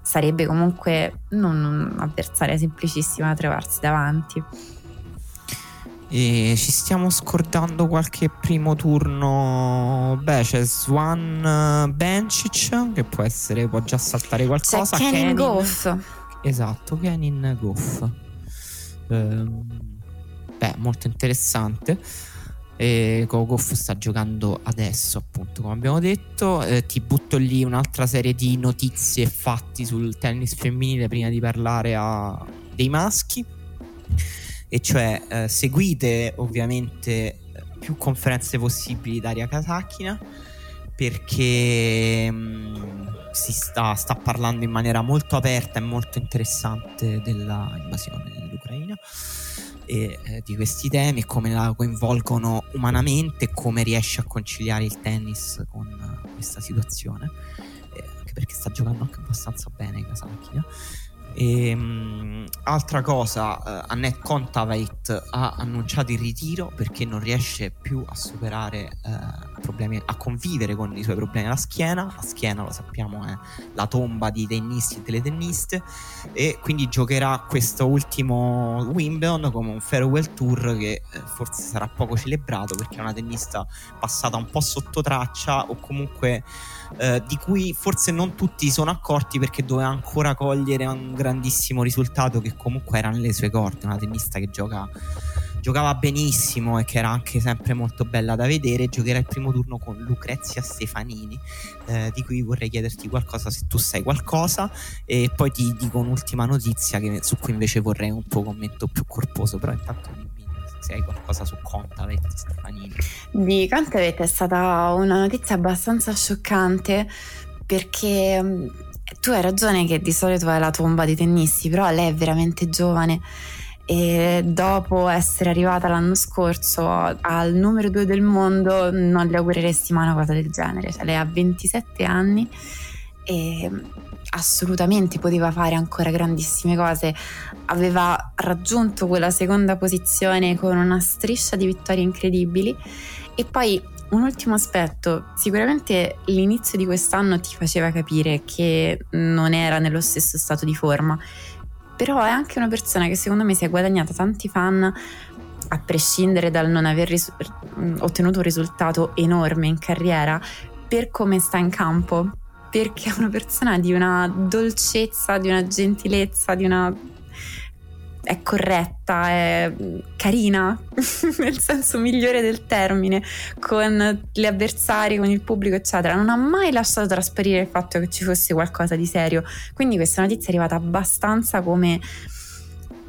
sarebbe comunque non un'avversaria semplicissima da trovarsi davanti. E ci stiamo scordando qualche primo turno. Beh, c'è Swan Bencic che può essere, può già saltare qualcosa. C'è Kenin Goff. Esatto, Kenin Goff. Ehm, beh, molto interessante. E Gogoff sta giocando adesso, appunto, come abbiamo detto. Eh, ti butto lì un'altra serie di notizie e fatti sul tennis femminile prima di parlare a, dei maschi. E cioè, eh, seguite ovviamente più conferenze possibili Daria Kasakina perché mh, mm, si sta, sta, parlando in maniera molto aperta e molto interessante dell'invasione dell'Ucraina e eh, di questi temi e come la coinvolgono umanamente come riesce a conciliare il tennis con uh, questa situazione. Eh, anche perché sta giocando anche abbastanza bene Kasakina e, um, altra cosa, uh, Annette Kontaveit ha annunciato il ritiro perché non riesce più a superare uh, problemi, a convivere con i suoi problemi alla schiena. La schiena, lo sappiamo, è la tomba di tennisti e delle tenniste. E quindi giocherà questo ultimo Wimbledon come un farewell tour che eh, forse sarà poco celebrato perché è una tennista passata un po' sotto traccia o comunque eh, di cui forse non tutti sono accorti perché doveva ancora cogliere un grandissimo risultato che comunque era nelle sue corde, una tennista che gioca, giocava benissimo e che era anche sempre molto bella da vedere, giocherà il primo turno con Lucrezia Stefanini, eh, di cui vorrei chiederti qualcosa se tu sai qualcosa e poi ti dico un'ultima notizia che, su cui invece vorrei un tuo commento più corposo, però intanto se hai qualcosa su Contavet Stefanini. Di Contavet è stata una notizia abbastanza scioccante perché mm, tu hai ragione che di solito è la tomba dei tennisti, però lei è veramente giovane e dopo essere arrivata l'anno scorso al numero 2 del mondo non le augureresti mai una cosa del genere, cioè lei ha 27 anni e assolutamente poteva fare ancora grandissime cose, aveva raggiunto quella seconda posizione con una striscia di vittorie incredibili. E poi un ultimo aspetto, sicuramente l'inizio di quest'anno ti faceva capire che non era nello stesso stato di forma, però è anche una persona che secondo me si è guadagnata tanti fan a prescindere dal non aver ris- ottenuto un risultato enorme in carriera per come sta in campo, perché è una persona di una dolcezza, di una gentilezza, di una è corretta, è carina, nel senso migliore del termine, con gli avversari, con il pubblico, eccetera. Non ha mai lasciato trasparire il fatto che ci fosse qualcosa di serio. Quindi questa notizia è arrivata abbastanza come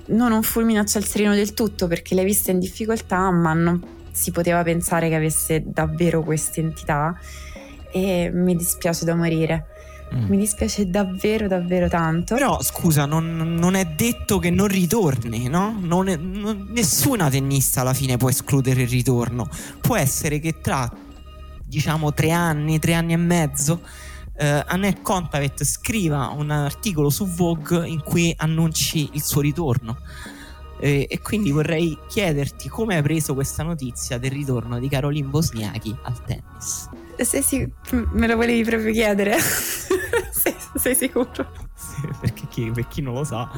non un fulmine a ciel sereno del tutto, perché l'hai vista in difficoltà, ma non si poteva pensare che avesse davvero questa entità. E mi dispiace da morire. Mm. Mi dispiace davvero, davvero tanto. Però scusa, non, non è detto che non ritorni, no? Non è, non, nessuna tennista alla fine può escludere il ritorno. Può essere che tra, diciamo, tre anni, tre anni e mezzo. Uh, Annette Contavet scriva un articolo su Vogue in cui annunci il suo ritorno. E, e quindi vorrei chiederti come hai preso questa notizia del ritorno di Caroline Bosniachi al tennis. Se sì, me lo volevi proprio chiedere. sei, sei, sicuro? Sì, perché chi, per chi non lo sa,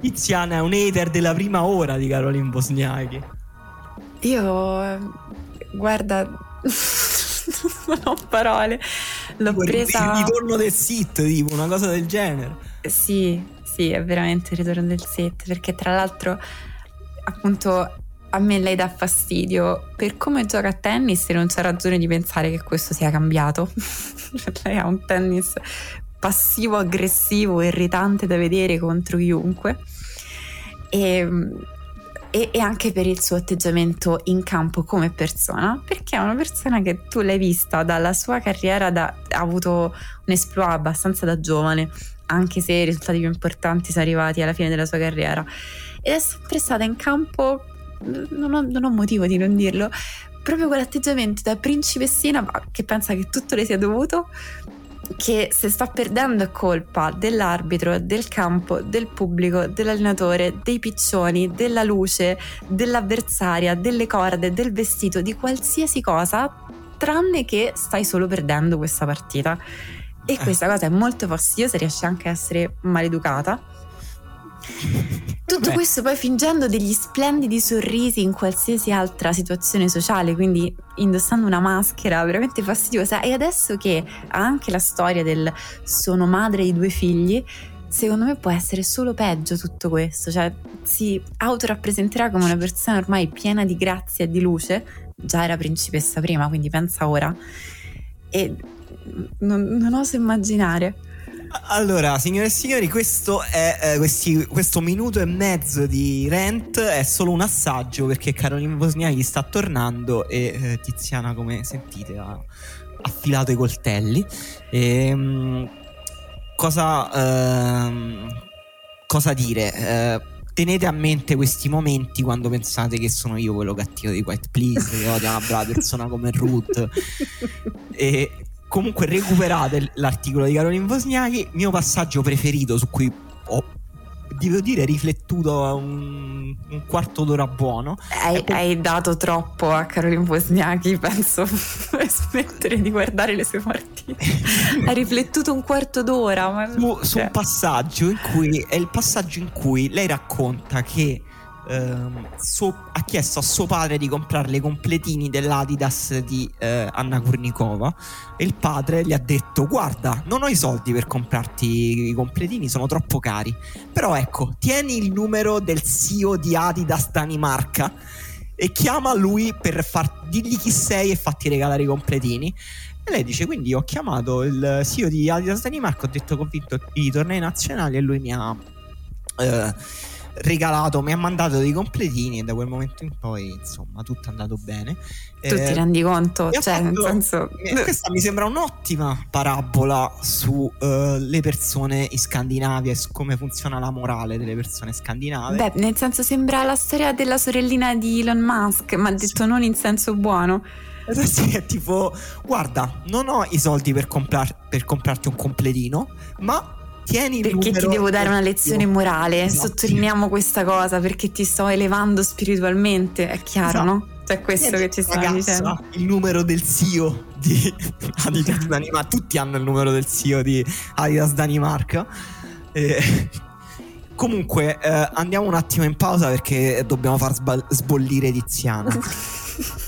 Tiziana è un hater della prima ora di Caroline Bosniachi. Io, guarda, non ho parole. L'ho tipo presa. Il ritorno del sit, tipo una cosa del genere. Sì, sì, è veramente il ritorno del sit. Perché tra l'altro, appunto, a me lei dà fastidio per come gioca a tennis non c'è ragione di pensare che questo sia cambiato. lei ha un tennis passivo, aggressivo, irritante da vedere contro chiunque. E, e, e, anche per il suo atteggiamento in campo come persona, perché è una persona che tu l'hai vista dalla sua carriera, da, ha avuto un esploit abbastanza da giovane, anche se i risultati più importanti sono arrivati alla fine della sua carriera. Ed è sempre stata in campo non ho, non ho motivo di non dirlo, proprio quell'atteggiamento da principessina che pensa che tutto le sia dovuto, che se sta perdendo è colpa dell'arbitro, del campo, del pubblico, dell'allenatore, dei piccioni, della luce, dell'avversaria, delle corde, del vestito, di qualsiasi cosa, tranne che stai solo perdendo questa partita. E eh. questa cosa è molto fastidiosa, riesce anche a essere maleducata tutto Beh. questo poi fingendo degli splendidi sorrisi in qualsiasi altra situazione sociale, quindi indossando una maschera veramente fastidiosa. E adesso che ha anche la storia del sono madre di due figli, secondo me può essere solo peggio tutto questo. Cioè, si autorappresenterà come una persona ormai piena di grazia e di luce. Già era principessa prima, quindi pensa ora. E non, non oso immaginare. Allora, signore e signori, questo, è, eh, questi, questo minuto e mezzo di Rent è solo un assaggio perché Caroline Bosniaki sta tornando e eh, Tiziana, come sentite, ha affilato i coltelli. E, ehm, mh, cosa, ehm, cosa dire? Eh, tenete a mente questi momenti quando pensate che sono io quello cattivo di White Please, che odia una brava persona come Ruth. e Comunque recuperate l'articolo di Caroline Wozniacki, mio passaggio preferito su cui ho devo dire riflettuto un, un quarto d'ora buono. Hai, poi... hai, dato troppo a Caroline Wozniacki, penso per smettere di guardare le sue partite. hai riflettuto un quarto d'ora. Ma... Su, su un cioè. passaggio in cui è il passaggio in cui lei racconta che ehm, suo, ha chiesto a suo padre di comprare i completini dell'Adidas di eh, Anna Kurnikova. E il padre gli ha detto guarda non ho i soldi per comprarti i completini sono troppo cari. Però ecco tieni il numero del CEO di Adidas Danimarca e chiama lui per far, dirgli chi sei e fatti regalare i completini. E lei dice quindi ho chiamato il CEO di Adidas Danimarca ho detto che ho vinto i tornei nazionali e lui mi ha eh, regalato, mi ha mandato dei completini e da quel momento in poi, insomma, tutto è andato bene. Tu eh, ti rendi conto? Cioè, fatto, nel senso... Questa mi sembra un'ottima parabola sulle uh, persone in Scandinavia e su come funziona la morale delle persone scandinave. Beh, nel senso sembra la storia della sorellina di Elon Musk, ma detto sì. non in senso buono. Sì, è tipo, guarda, non ho i soldi per, comprar- per comprarti un completino, ma tieni perché ti devo dare una lezione morale esatto. sottolineiamo questa cosa perché ti sto elevando spiritualmente è chiaro esatto. no? Cioè questo che ci stanno dicendo. Il numero del CEO di Adidas Danimarca. Tutti hanno il numero del CEO di Adidas Danimarca. E... Comunque eh, andiamo un attimo in pausa perché dobbiamo far sbal- sbollire Tiziana.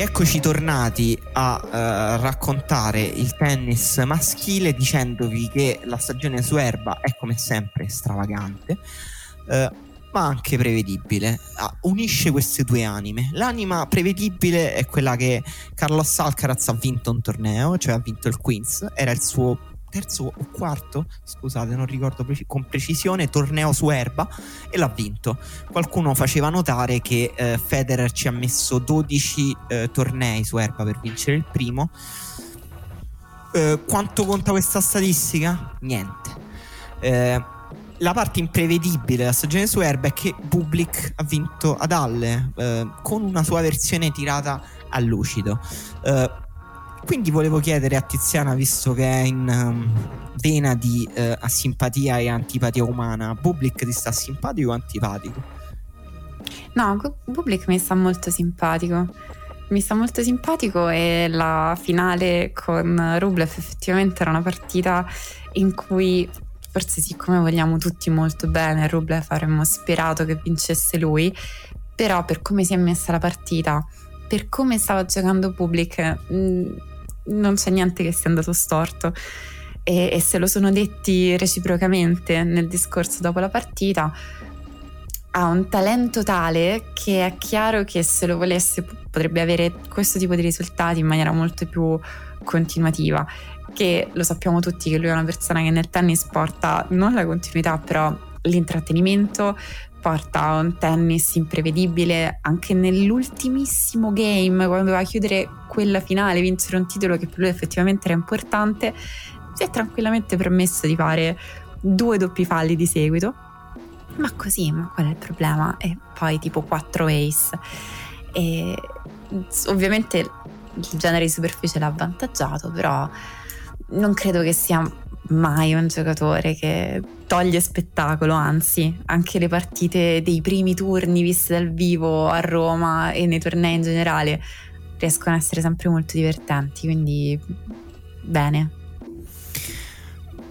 Eccoci tornati a uh, raccontare il tennis maschile dicendovi che la stagione su erba è come sempre stravagante, uh, ma anche prevedibile. Uh, unisce queste due anime. L'anima prevedibile è quella che Carlos Alcaraz ha vinto un torneo, cioè ha vinto il Queens, era il suo terzo o quarto, scusate, non ricordo preci- con precisione, torneo su erba e l'ha vinto. Qualcuno faceva notare che eh, Federer ci ha messo 12 eh, tornei su erba per vincere il primo. Eh, quanto conta questa statistica? Niente. Eh, la parte imprevedibile della stagione su erba è che Bublik ha vinto ad Halle eh, con una sua versione tirata a lucido. Eh, quindi volevo chiedere a Tiziana, visto che è in um, vena di uh, simpatia e antipatia umana, Bublik ti sta simpatico o antipatico? No, Bublik mi sta molto simpatico. Mi sta molto simpatico e la finale con Rublev effettivamente era una partita in cui forse siccome vogliamo tutti molto bene Rublev avremmo sperato che vincesse lui, però per come si è messa la partita, per come stava giocando Bublik, mm, non c'è niente che sia andato storto. E, e se lo sono detti reciprocamente nel discorso dopo la partita, ha un talento tale che è chiaro che se lo volesse potrebbe avere questo tipo di risultati in maniera molto più continuativa che lo sappiamo tutti che lui è una persona che nel tennis porta non la continuità però l'intrattenimento porta un tennis imprevedibile anche nell'ultimissimo game quando doveva chiudere quella finale, vincere un titolo che per lui effettivamente era importante, si è tranquillamente permesso di fare due doppi falli di seguito. Ma così, ma qual è il problema? E poi tipo 4 ace. E ovviamente il genere di superficie l'ha avvantaggiato, però non credo che sia mai un giocatore che toglie spettacolo, anzi, anche le partite dei primi turni viste dal vivo a Roma e nei tornei in generale riescono a essere sempre molto divertenti, quindi bene.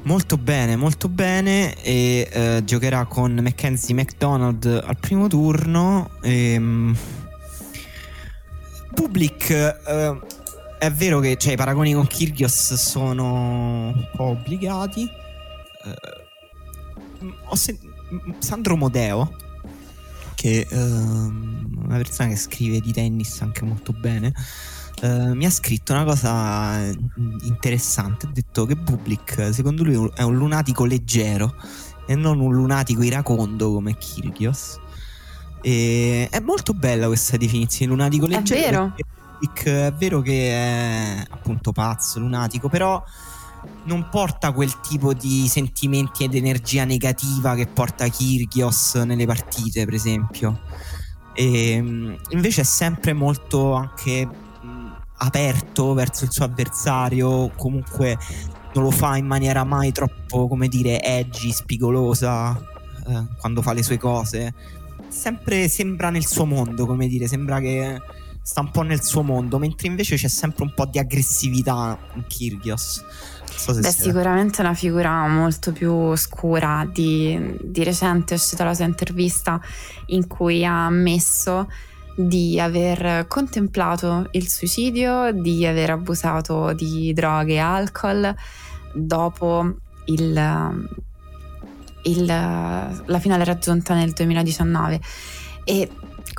Molto bene, molto bene e eh, giocherà con Mackenzie McDonald al primo turno. E, um, Public eh, è vero che cioè, i paragoni con Kyrgios sono un po' obbligati. Uh, ho sentito Sandro Modeo, che è uh, una persona che scrive di tennis anche molto bene, uh, mi ha scritto una cosa interessante. Ha detto che Bublik, secondo lui, è un lunatico leggero e non un lunatico iracondo come Kyrgios. E è molto bella questa definizione, lunatico leggero. È vero. Kubrick è vero che è appunto pazzo, lunatico, però non porta quel tipo di sentimenti ed energia negativa che porta Kirgios nelle partite, per esempio. E, invece è sempre molto anche aperto verso il suo avversario, comunque non lo fa in maniera mai troppo, come dire, edgy, spigolosa eh, quando fa le sue cose. Sempre sembra nel suo mondo, come dire, sembra che sta un po' nel suo mondo, mentre invece c'è sempre un po' di aggressività in Kyrgios. So Beh, sicuramente è una figura molto più scura. Di, di recente è uscita la sua intervista in cui ha ammesso di aver contemplato il suicidio, di aver abusato di droghe e alcol dopo il, il, la finale raggiunta nel 2019 e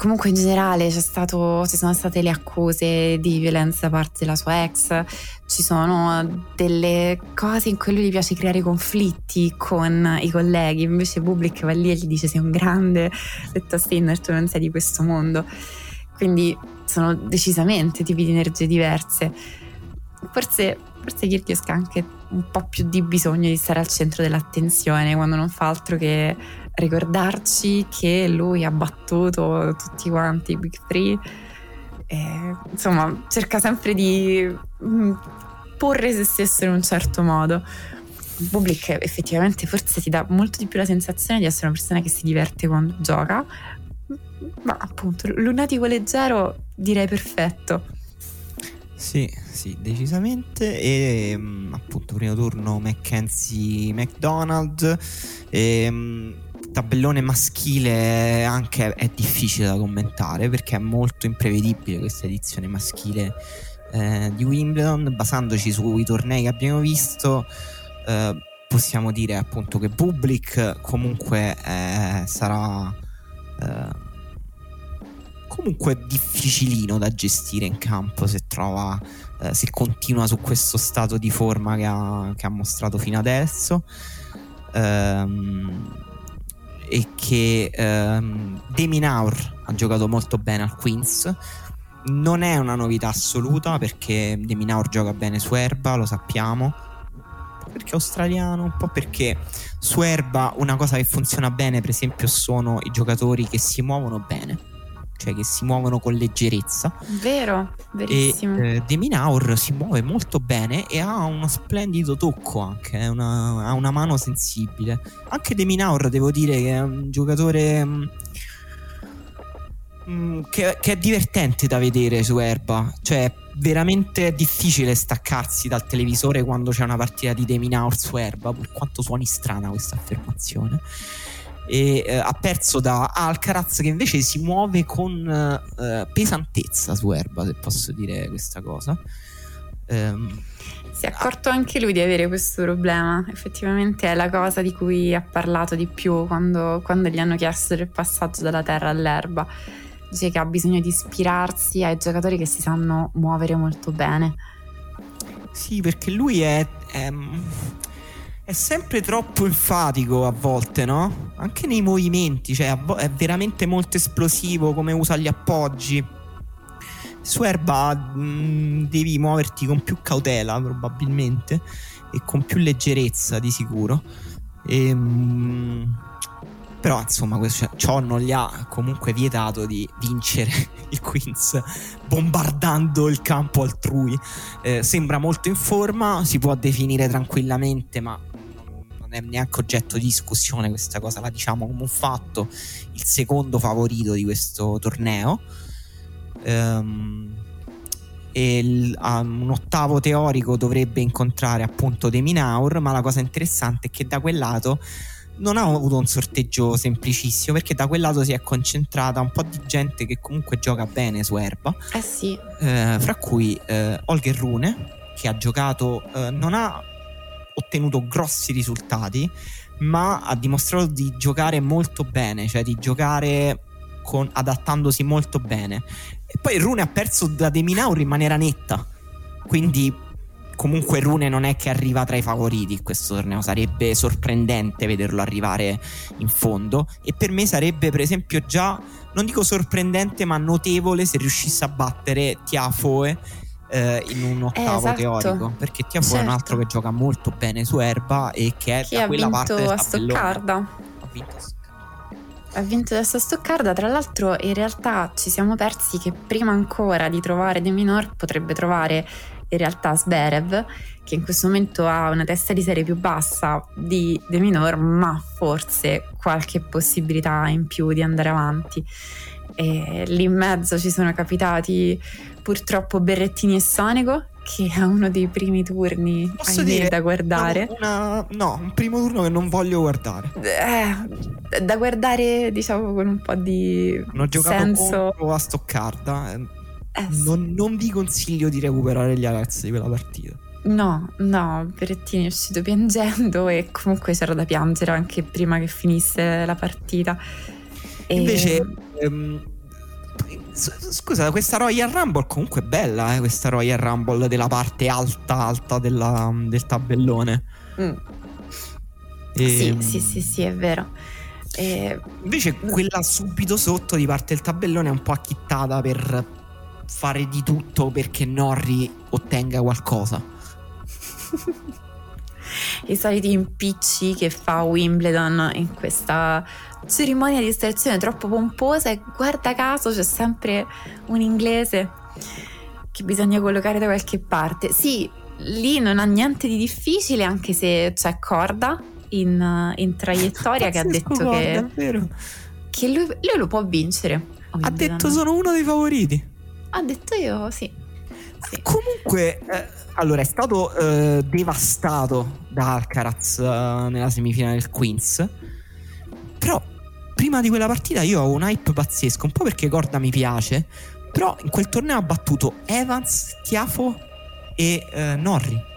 comunque in generale stato, ci sono state le accuse di violenza da parte della sua ex, ci sono delle cose in cui lui gli piace creare conflitti con i colleghi, invece Bublik va lì e gli dice sei un grande, detto Steiner, tu non sei di questo mondo. Quindi sono decisamente tipi di energie diverse. Forse, forse Kyrgios ha anche un po' più di bisogno di stare al centro dell'attenzione quando non fa altro che ricordarci che lui ha battuto tutti quanti i Big Three. E, insomma, cerca sempre di mm, porre se stesso in un certo modo. Bublik effettivamente forse ti dà molto di più la sensazione di essere una persona che si diverte quando gioca, ma appunto lunatico leggero direi perfetto. Sì, sì, decisamente. E mm, appunto, primo turno Mackenzie McDonald. E, mm, tabellone maschile anche è difficile da commentare perché è molto imprevedibile questa edizione maschile eh, di Wimbledon. Basandoci sui tornei che abbiamo visto, eh, possiamo dire appunto che Public comunque eh, sarà eh, comunque difficilino da gestire in campo se trova eh, se continua su questo stato di forma che ha, che ha mostrato fino adesso ehm, e che ehm, Deminaur ha giocato molto bene al Queens. Non è una novità assoluta perché Deminaur gioca bene su erba lo sappiamo. Perché è australiano, un po' perché su erba una cosa che funziona bene, per esempio, sono i giocatori che si muovono bene cioè che si muovono con leggerezza. Vero, verissimo. E eh, Deminaur si muove molto bene e ha uno splendido tocco anche, eh, una, ha una mano sensibile. Anche Deminaur devo dire che è un giocatore mh, mm, mm, che, che, è divertente da vedere su Erba, cioè è veramente difficile staccarsi dal televisore quando c'è una partita di Deminaur su Erba, per quanto suoni strana questa affermazione e eh, ha perso da Alcaraz che invece si muove con eh, pesantezza su erba se posso dire questa cosa. Ehm, si è accorto anche lui di avere questo problema. Effettivamente è la cosa di cui ha parlato di più quando, quando gli hanno chiesto del passaggio dalla terra all'erba. Dice che ha bisogno di ispirarsi ai giocatori che si sanno muovere molto bene. Sì perché lui è, è è sempre troppo enfatico a volte, no? Anche nei movimenti, cioè è veramente molto esplosivo come usa gli appoggi. Su erba mh, mm, devi muoverti con più cautela, probabilmente, e con più leggerezza, di sicuro. E, mh, mm, però, insomma, questo, ciò non gli ha comunque vietato di vincere il Queens bombardando il campo altrui. Eh, sembra molto in forma, si può definire tranquillamente, ma non è neanche oggetto di discussione questa cosa, la diciamo come un fatto, il secondo favorito di questo torneo. Um, e il, um, un ottavo teorico dovrebbe incontrare appunto De Minaur, ma la cosa interessante è che da quel lato non ha avuto un sorteggio semplicissimo perché da quel lato si è concentrata un po' di gente che comunque gioca bene su erba. Eh sì. Eh, fra cui eh, Olger Rune che ha giocato, eh, non ha ottenuto grossi risultati, ma ha dimostrato di giocare molto bene, cioè di giocare con, adattandosi molto bene. E poi Rune ha perso da De Minaur in maniera netta, quindi comunque Rune non è che arriva tra i favoriti in questo torneo, sarebbe sorprendente vederlo arrivare in fondo e per me sarebbe per esempio già, non dico sorprendente ma notevole se riuscisse a battere Tiafoe eh, in un ottavo esatto. teorico perché Tiafo certo. è un certo. altro che gioca molto bene su erba e che è che da quella parte del Stoccarda ha vinto a Stoccarda ha vinto adesso Stoccarda. Tra l'altro, in realtà ci siamo persi che prima ancora di trovare De Minor potrebbe trovare in realtà Sberev, che in questo momento ha una testa di serie più bassa di De Minor, ma forse qualche possibilità in più di andare avanti. E lì in mezzo ci sono capitati purtroppo Berrettini e Sonego, che è uno dei primi turni Posso dire, da guardare. Una, no, un primo turno che non voglio guardare. Eh, da guardare, diciamo, con un po' di Non ho giocato senso. contro a Stoccarda. eh, Eh, sì. Non, non vi consiglio di recuperare gli ragazzi di quella partita. No, no, Berrettini è uscito piangendo e comunque c'era da piangere anche prima che finisse la partita. E- Invece, ehm, scusa, questa Royal Rumble comunque è bella, eh, questa Royal Rumble della parte alta, alta della- del tabellone. Mm, sì, Ehm, sì, sì, sì, è vero. E- Invece quella subito sotto di parte del tabellone è un po' acchittata per fare di tutto perché Norri ottenga qualcosa. I soliti impicci che fa Wimbledon in questa cerimonia di estrazione troppo pomposa e guarda caso c'è sempre un inglese che bisogna collocare da qualche parte. Sì, lì non ha niente di difficile anche se c'è Corda in, in traiettoria che ha detto guarda, che, che lui, lui lo può vincere. Ha detto sono uno dei favoriti. Ha detto io sì. Sì. Comunque, eh, allora è stato eh, devastato da Alcaraz eh, nella semifinale del Queens. Però, prima di quella partita, io ho un hype pazzesco. Un po' perché Corda mi piace. Però in quel torneo ha battuto Evans, Tiafo e eh, Norri.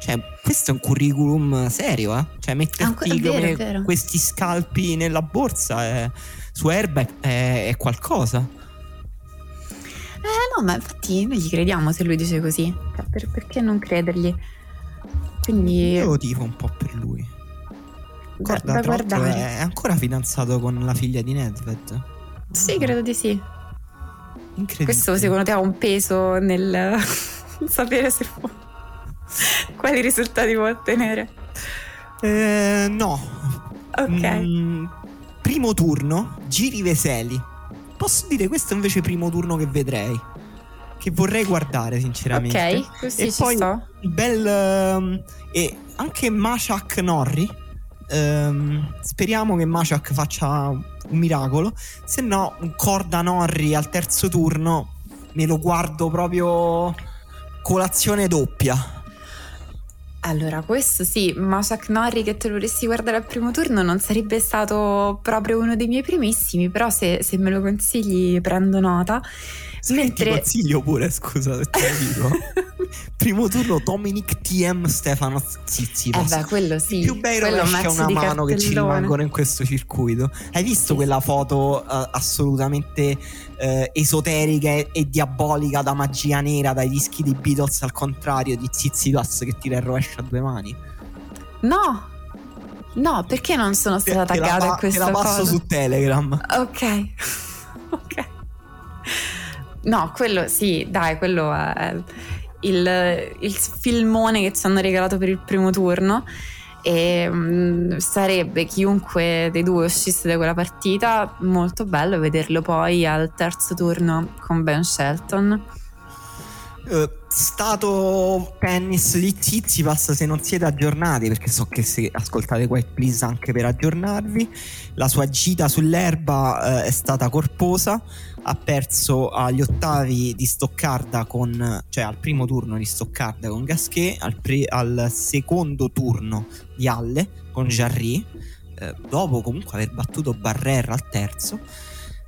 Cioè, questo è un curriculum serio, eh? Cioè, metterti è vero, questi scalpi nella borsa è- su erba è- è- è qualcosa. Eh ma infatti noi gli crediamo se lui dice così. Cioè, per- perché non credergli? Quindi Io tifo un po' per lui. da, Guarda, da l'altro guardare. è ancora fidanzato con la figlia di Nedved. Sì, credo di sì. Incredibile. Questo secondo te ha un peso nel sapere se può... quali risultati può ottenere? Eh, no. Ok. Mm, primo turno, Giri Veseli. Posso dire questo invece primo turno che vedrei. Che vorrei guardare, sinceramente. Ok, così e ci poi sto. bel ehm, e anche Mashak Norri. Ehm, speriamo che Mashak faccia un miracolo. Se no, un Corda Norri al terzo turno me lo guardo proprio colazione doppia. Allora, questo sì, ma Chuck Norrie che te lo vorresti guardare al primo turno non sarebbe stato proprio uno dei miei primissimi, però se, se me lo consigli prendo nota. Ti Mentre... consiglio pure, scusa se te lo dico. Primo turno Dominic TM Stefano Zizipas. Eh beh, quello sì. I più bei rovesci a una di mano che ci cartellone. rimangono in questo circuito. Hai visto Sì, quella foto eh, assolutamente eh, esoterica e, e diabolica da magia nera dai dischi dei Beatles al contrario di Zizipas che tira il rovescio a due mani? No, no, perché non sono stata taggata in questa Te la passo foto? su Telegram. Ok, ok. No, quello sì, dai, quello è il, il filmone che ci hanno regalato per il primo turno. E mm, sarebbe chiunque dei due uscisse da quella partita molto bello vederlo poi al terzo turno con Ben Shelton. Eh, stato tennis di Tsitsipas se non siete aggiornati perché so che se ascoltate Quiet Please anche per aggiornarvi la sua gita sull'erba eh, è stata corposa ha perso agli ottavi di Stoccarda con cioè al primo turno di Stoccarda con Gasquet al, pre- al secondo turno di Halle con Jarry eh, dopo comunque aver battuto Barrera al terzo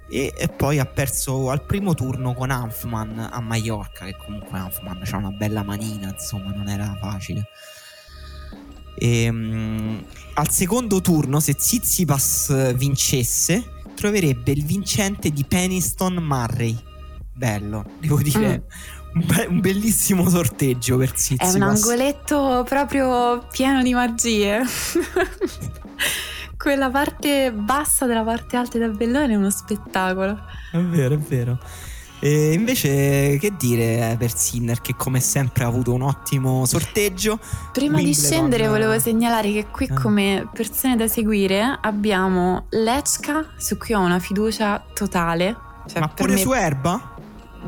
e, e poi ha perso al primo turno con Hanfman a Mallorca che comunque Hanfman c'ha una bella manina insomma non era facile. E, mm, al secondo turno se Tsitsipas vincesse troverebbe il vincente di Peniston Murray bello devo dire un, be- un bellissimo sorteggio per È Tsitsipas un angoletto proprio pieno di magie. Quella parte bassa della parte alta del tabellone è uno spettacolo. È vero, è vero. E invece, che dire per Sinner, che come sempre ha avuto un ottimo sorteggio. Prima Wimbledon- di scendere, volevo segnalare che qui, Eh. come persone da seguire, abbiamo Lechka, su cui ho una fiducia totale. Cioè, Ma pure me- su Erba?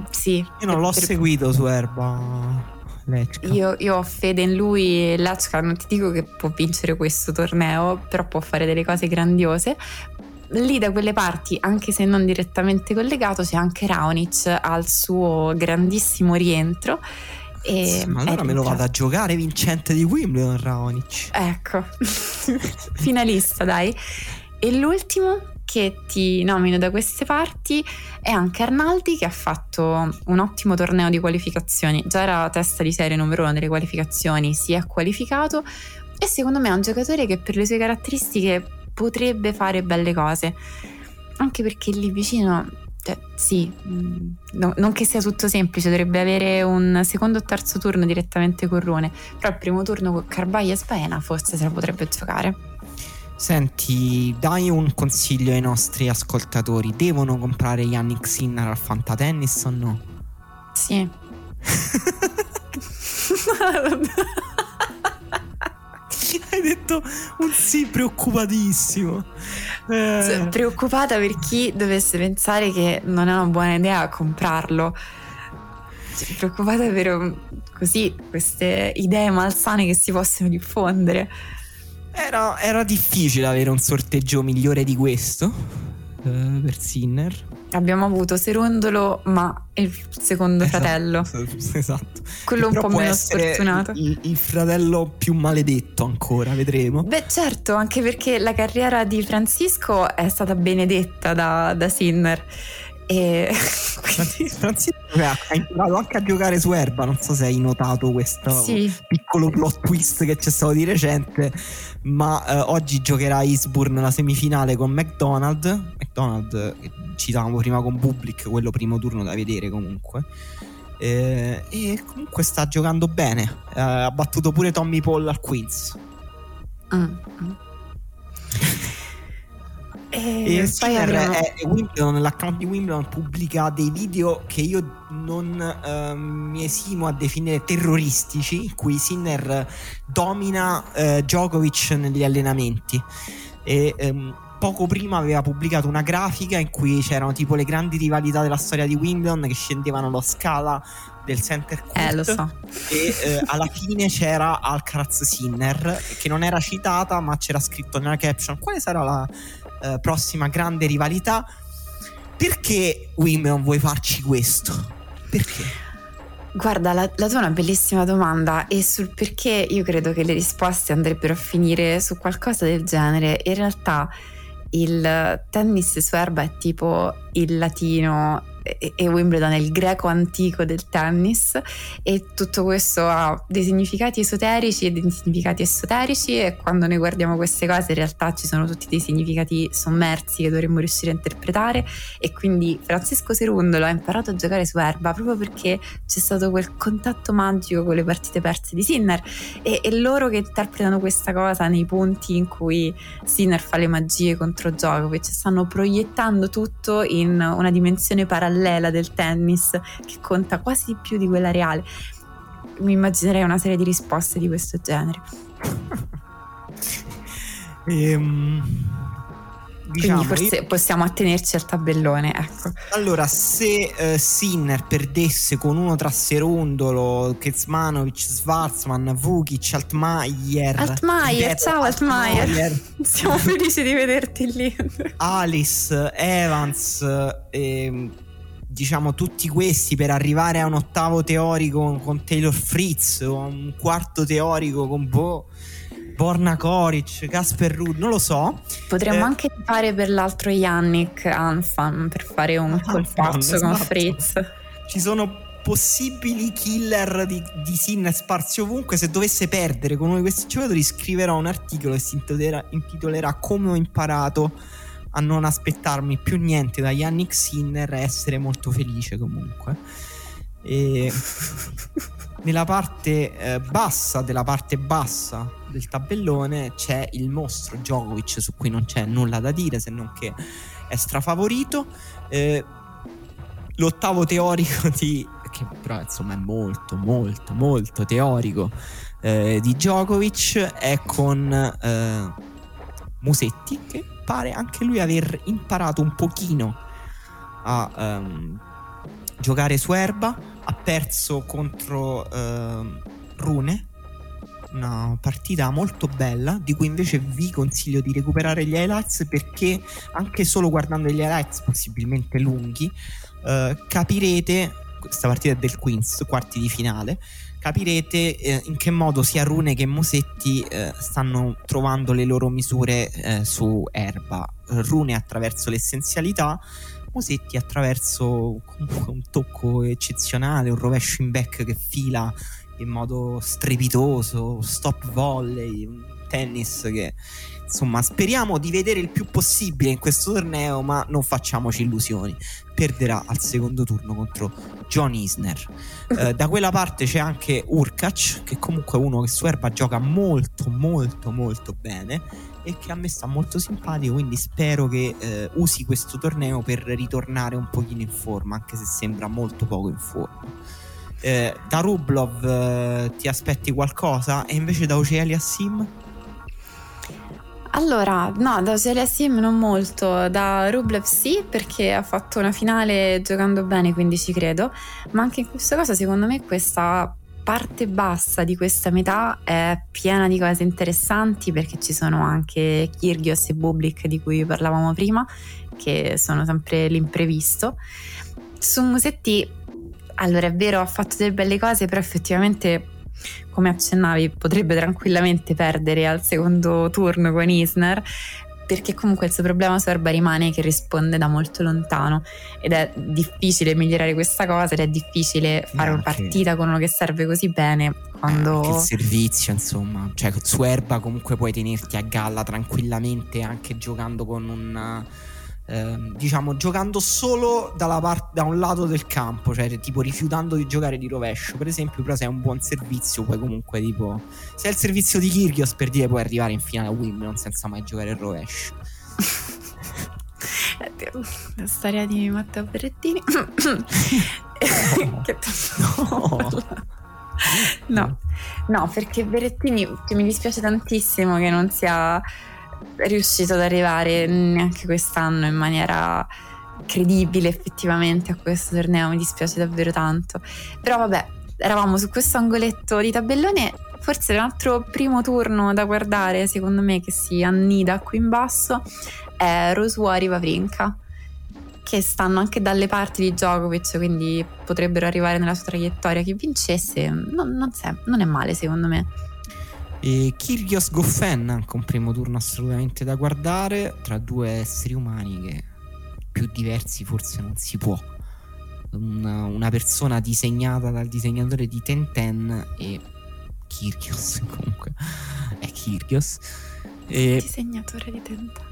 Sì. Io non l'ho per- seguito su Erba. Io, io ho fede in lui. Lechka non ti dico che può vincere questo torneo, però può fare delle cose grandiose. Lì da quelle parti, anche se non direttamente collegato, c'è anche Raonic al suo grandissimo rientro. E ma allora me lo vado a giocare vincente di Wimbledon, Raonic. Ecco, finalista dai. E l'ultimo che ti nomino da queste parti è anche Arnaldi che ha fatto un ottimo torneo di qualificazioni. Già era testa di serie numero uno delle qualificazioni, si è qualificato e secondo me è un giocatore che per le sue caratteristiche potrebbe fare belle cose. Anche perché lì vicino, cioè, sì, mh, no- non che sia tutto semplice, dovrebbe avere un secondo o terzo turno direttamente con Rune, però il primo turno con Carbaia e Spaena forse se la potrebbe giocare. Senti, dai un consiglio ai nostri ascoltatori. Devono comprare Yannick Sinner al Fantatennis o no? Sì. Hai detto un sì preoccupatissimo. Eh, preoccupata per chi dovesse pensare che non è una buona idea comprarlo. Cioè, preoccupata per così queste idee malsane che si possono diffondere. era, era difficile avere un sorteggio migliore di questo eh, per Sinner. Abbiamo avuto Serondolo, ma il secondo Esatto, fratello, Esatto. quello un Però po' può meno sfortunato. Il, il fratello più maledetto ancora, vedremo. Beh, certo, anche perché la carriera di Francisco è stata benedetta da, da Sinner. E quindi, ha imparato anche a giocare su erba. Non so se hai notato questo sì, piccolo plot twist che c'è stato di recente. Ma eh, oggi giocherà Eastbourne la semifinale con McDonald. McDonald, che citavamo prima con Bublik, quello primo turno da vedere comunque. Eh, e comunque sta giocando bene. Eh, ha battuto pure Tommy Paul al Queens. Mm, mm. E, Sinner avremo- è Wimbledon, nell'account di Wimbledon pubblica dei video che io non ehm, mi esimo a definire terroristici, in cui Sinner domina eh, Djokovic negli allenamenti. E ehm, poco prima aveva pubblicato una grafica in cui c'erano tipo le grandi rivalità della storia di Wimbledon che scendevano lo scala del center court Eh, lo so. e eh, alla fine c'era Alcaraz Sinner che non era citata ma c'era scritto nella caption quale sarà la eh, prossima grande rivalità perché Wimbledon vuoi farci questo? Perché? Guarda, la, la tua è una bellissima domanda e sul perché io credo che le risposte andrebbero a finire su qualcosa del genere. In realtà il tennis su erba è tipo il latino e, Wimbledon è il greco antico del tennis e tutto questo ha dei significati esoterici e dei significati esoterici e quando noi guardiamo queste cose in realtà ci sono tutti dei significati sommersi che dovremmo riuscire a interpretare e quindi Francesco Serundolo ha imparato a giocare su erba proprio perché c'è stato quel contatto magico con le partite perse di Sinner e, e loro che interpretano questa cosa nei punti in cui Sinner fa le magie contro Djokovic stanno proiettando tutto in una dimensione parallela del tennis che conta quasi di più di quella reale. Mi immaginerei una serie di risposte di questo genere. Ehm, diciamo, quindi forse io- possiamo attenerci al tabellone ecco. Allora se eh, Sinner perdesse con uno tra Serundolo Kezmanovic, Schwarzman, Vukic, Altmaier Altmaier, ripeto, ciao Altmaier. Altmaier, siamo felici di vederti lì. Alice, Evans, ehm, diciamo tutti questi per arrivare a un ottavo teorico con Taylor Fritz o a un quarto teorico con Bo, Borna Koric, Casper Ruud, non lo so. Potremmo Eh. anche fare per l'altro Yannick Anfan per fare un Anfan, colpaccio con esatto. Fritz. Ci sono possibili killer di, di Sinner sparsi ovunque. Se dovesse perdere con uno di questi giocatori, scriverò un articolo che si intitolerà, intitolerà Come ho imparato a non aspettarmi più niente da Yannick Sinner e essere molto felice comunque. E nella parte eh, bassa della parte bassa del tabellone c'è il mostro Djokovic su cui non c'è nulla da dire se non che è strafavorito. Eh, l'ottavo teorico di che però insomma è molto molto molto teorico eh, di Djokovic è con eh, Musetti che pare anche lui aver imparato un pochino a um, giocare su erba ha perso contro uh, Rune una partita molto bella di cui invece vi consiglio di recuperare gli highlights perché anche solo guardando gli highlights possibilmente lunghi uh, capirete questa partita è del Queens quarti di finale capirete eh, in che modo sia Rune che Musetti eh, stanno trovando le loro misure eh, su erba. Rune attraverso l'essenzialità, Musetti attraverso comunque un tocco eccezionale, un rovescio in back che fila in modo strepitoso, stop volley, un tennis che insomma speriamo di vedere il più possibile in questo torneo, ma non facciamoci illusioni. Perderà al secondo turno contro John Isner. Eh, da quella parte c'è anche Urkac, che comunque è uno che su erba gioca molto, molto, molto bene e che a me sta molto simpatico, quindi spero che eh, usi questo torneo per ritornare un pochino in forma, anche se sembra molto poco in forma. Eh, da Rublov eh, ti aspetti qualcosa e invece da Ocelia Sim? Allora, no, da Sim non molto, da Rublev sì perché ha fatto una finale giocando bene, quindi ci credo, ma anche in questa cosa secondo me questa parte bassa di questa metà è piena di cose interessanti perché ci sono anche Kyrgios e Bublik di cui parlavamo prima, che sono sempre l'imprevisto. Su Musetti, allora è vero, ha fatto delle belle cose, però effettivamente come accennavi, potrebbe tranquillamente perdere al secondo turno con Isner, perché comunque il suo problema su Erba rimane che risponde da molto lontano ed è difficile migliorare questa cosa ed è difficile fare una partita con uno che serve così bene quando... Anche il servizio insomma, cioè su Erba comunque puoi tenerti a galla tranquillamente anche giocando con un Ehm, diciamo giocando solo part- da un lato del campo, cioè tipo rifiutando di giocare di rovescio, per esempio, però se hai un buon servizio puoi comunque tipo se hai il servizio di Kyrgios per dire puoi arrivare in finale a Wimbledon senza mai giocare il rovescio. La storia di Matteo Berrettini. che no. no. no, perché Berrettini mi dispiace tantissimo che non sia riuscito ad arrivare neanche quest'anno in maniera credibile effettivamente a questo torneo, mi dispiace davvero tanto. Però vabbè, eravamo su questo angoletto di tabellone, forse un altro primo turno da guardare, secondo me, che si annida qui in basso, è Rosuari Vavrinka che stanno anche dalle parti di Djokovic, quindi potrebbero arrivare nella sua traiettoria. Chi vincesse non, non, non è male, secondo me. E Kyrgios Goffen, anche un primo turno assolutamente da guardare, tra due esseri umani che più diversi forse non si può. Una, una persona disegnata dal disegnatore di Tenten e Kyrgios comunque è Kyrgios. E, disegnatore di Tenten.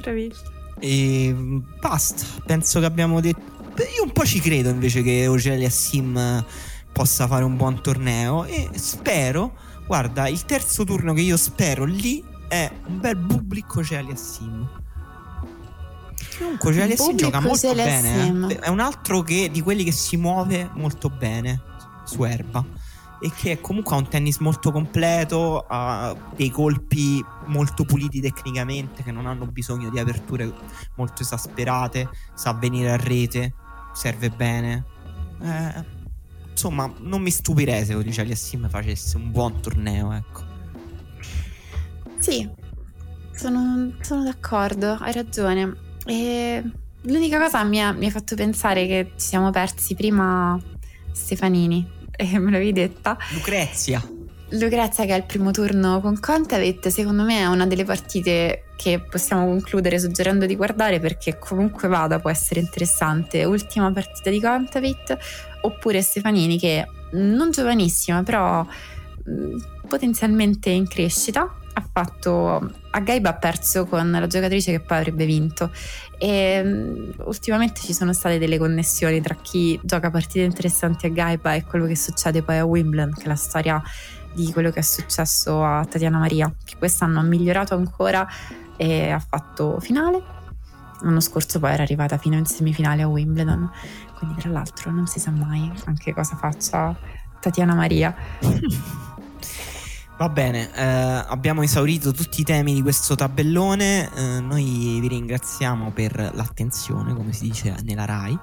Bravissimo. E basta, penso che abbiamo detto... Io un po' ci credo invece che Ocelia Sim possa fare un buon torneo e spero Guarda, il terzo turno che io spero lì è un bel Bubblico Celia Sim. Comunque Celia Sim gioca molto bene. Eh. È un altro che, di quelli che si muove molto bene su erba. E che comunque ha un tennis molto completo, ha dei colpi molto puliti tecnicamente, che non hanno bisogno di aperture molto esasperate, sa venire a rete, serve bene. Eh, insomma, non mi stupirei se Odiccia Sim facesse un buon torneo, ecco. Sì, sono, sono d'accordo, hai ragione. E l'unica cosa mi ha, mi ha fatto pensare che ci siamo persi prima Stefanini, e me l'avevi detta. Lucrezia. Lucrezia che è il primo turno con Contavit, secondo me è una delle partite che possiamo concludere suggerendo di guardare perché comunque vada può essere interessante. Ultima partita di Contavit oppure Stefanini che non giovanissima però potenzialmente in crescita ha fatto a Gaiba ha perso con la giocatrice che poi avrebbe vinto e ultimamente ci sono state delle connessioni tra chi gioca partite interessanti a Gaiba e quello che succede poi a Wimbledon che la storia di quello che è successo a Tatiana Maria, che quest'anno ha migliorato ancora e ha fatto finale. l'anno scorso poi era arrivata fino in semifinale a Wimbledon, quindi tra l'altro non si sa mai anche cosa faccia Tatiana Maria. Va bene, eh, abbiamo esaurito tutti i temi di questo tabellone, eh, noi vi ringraziamo per l'attenzione, come si dice nella RAI,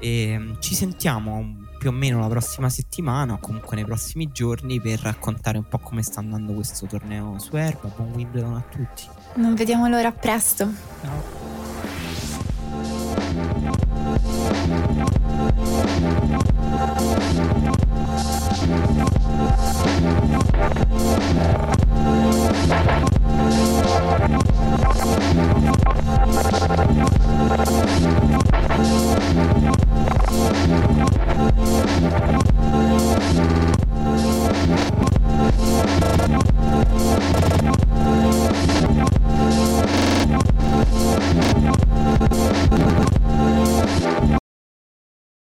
e ci sentiamo più o meno la prossima settimana o comunque nei prossimi giorni per raccontare un po' come sta andando questo torneo su Erba. Buon Wimbledon a tutti. Non vediamo l'ora, a presto. Ciao. No.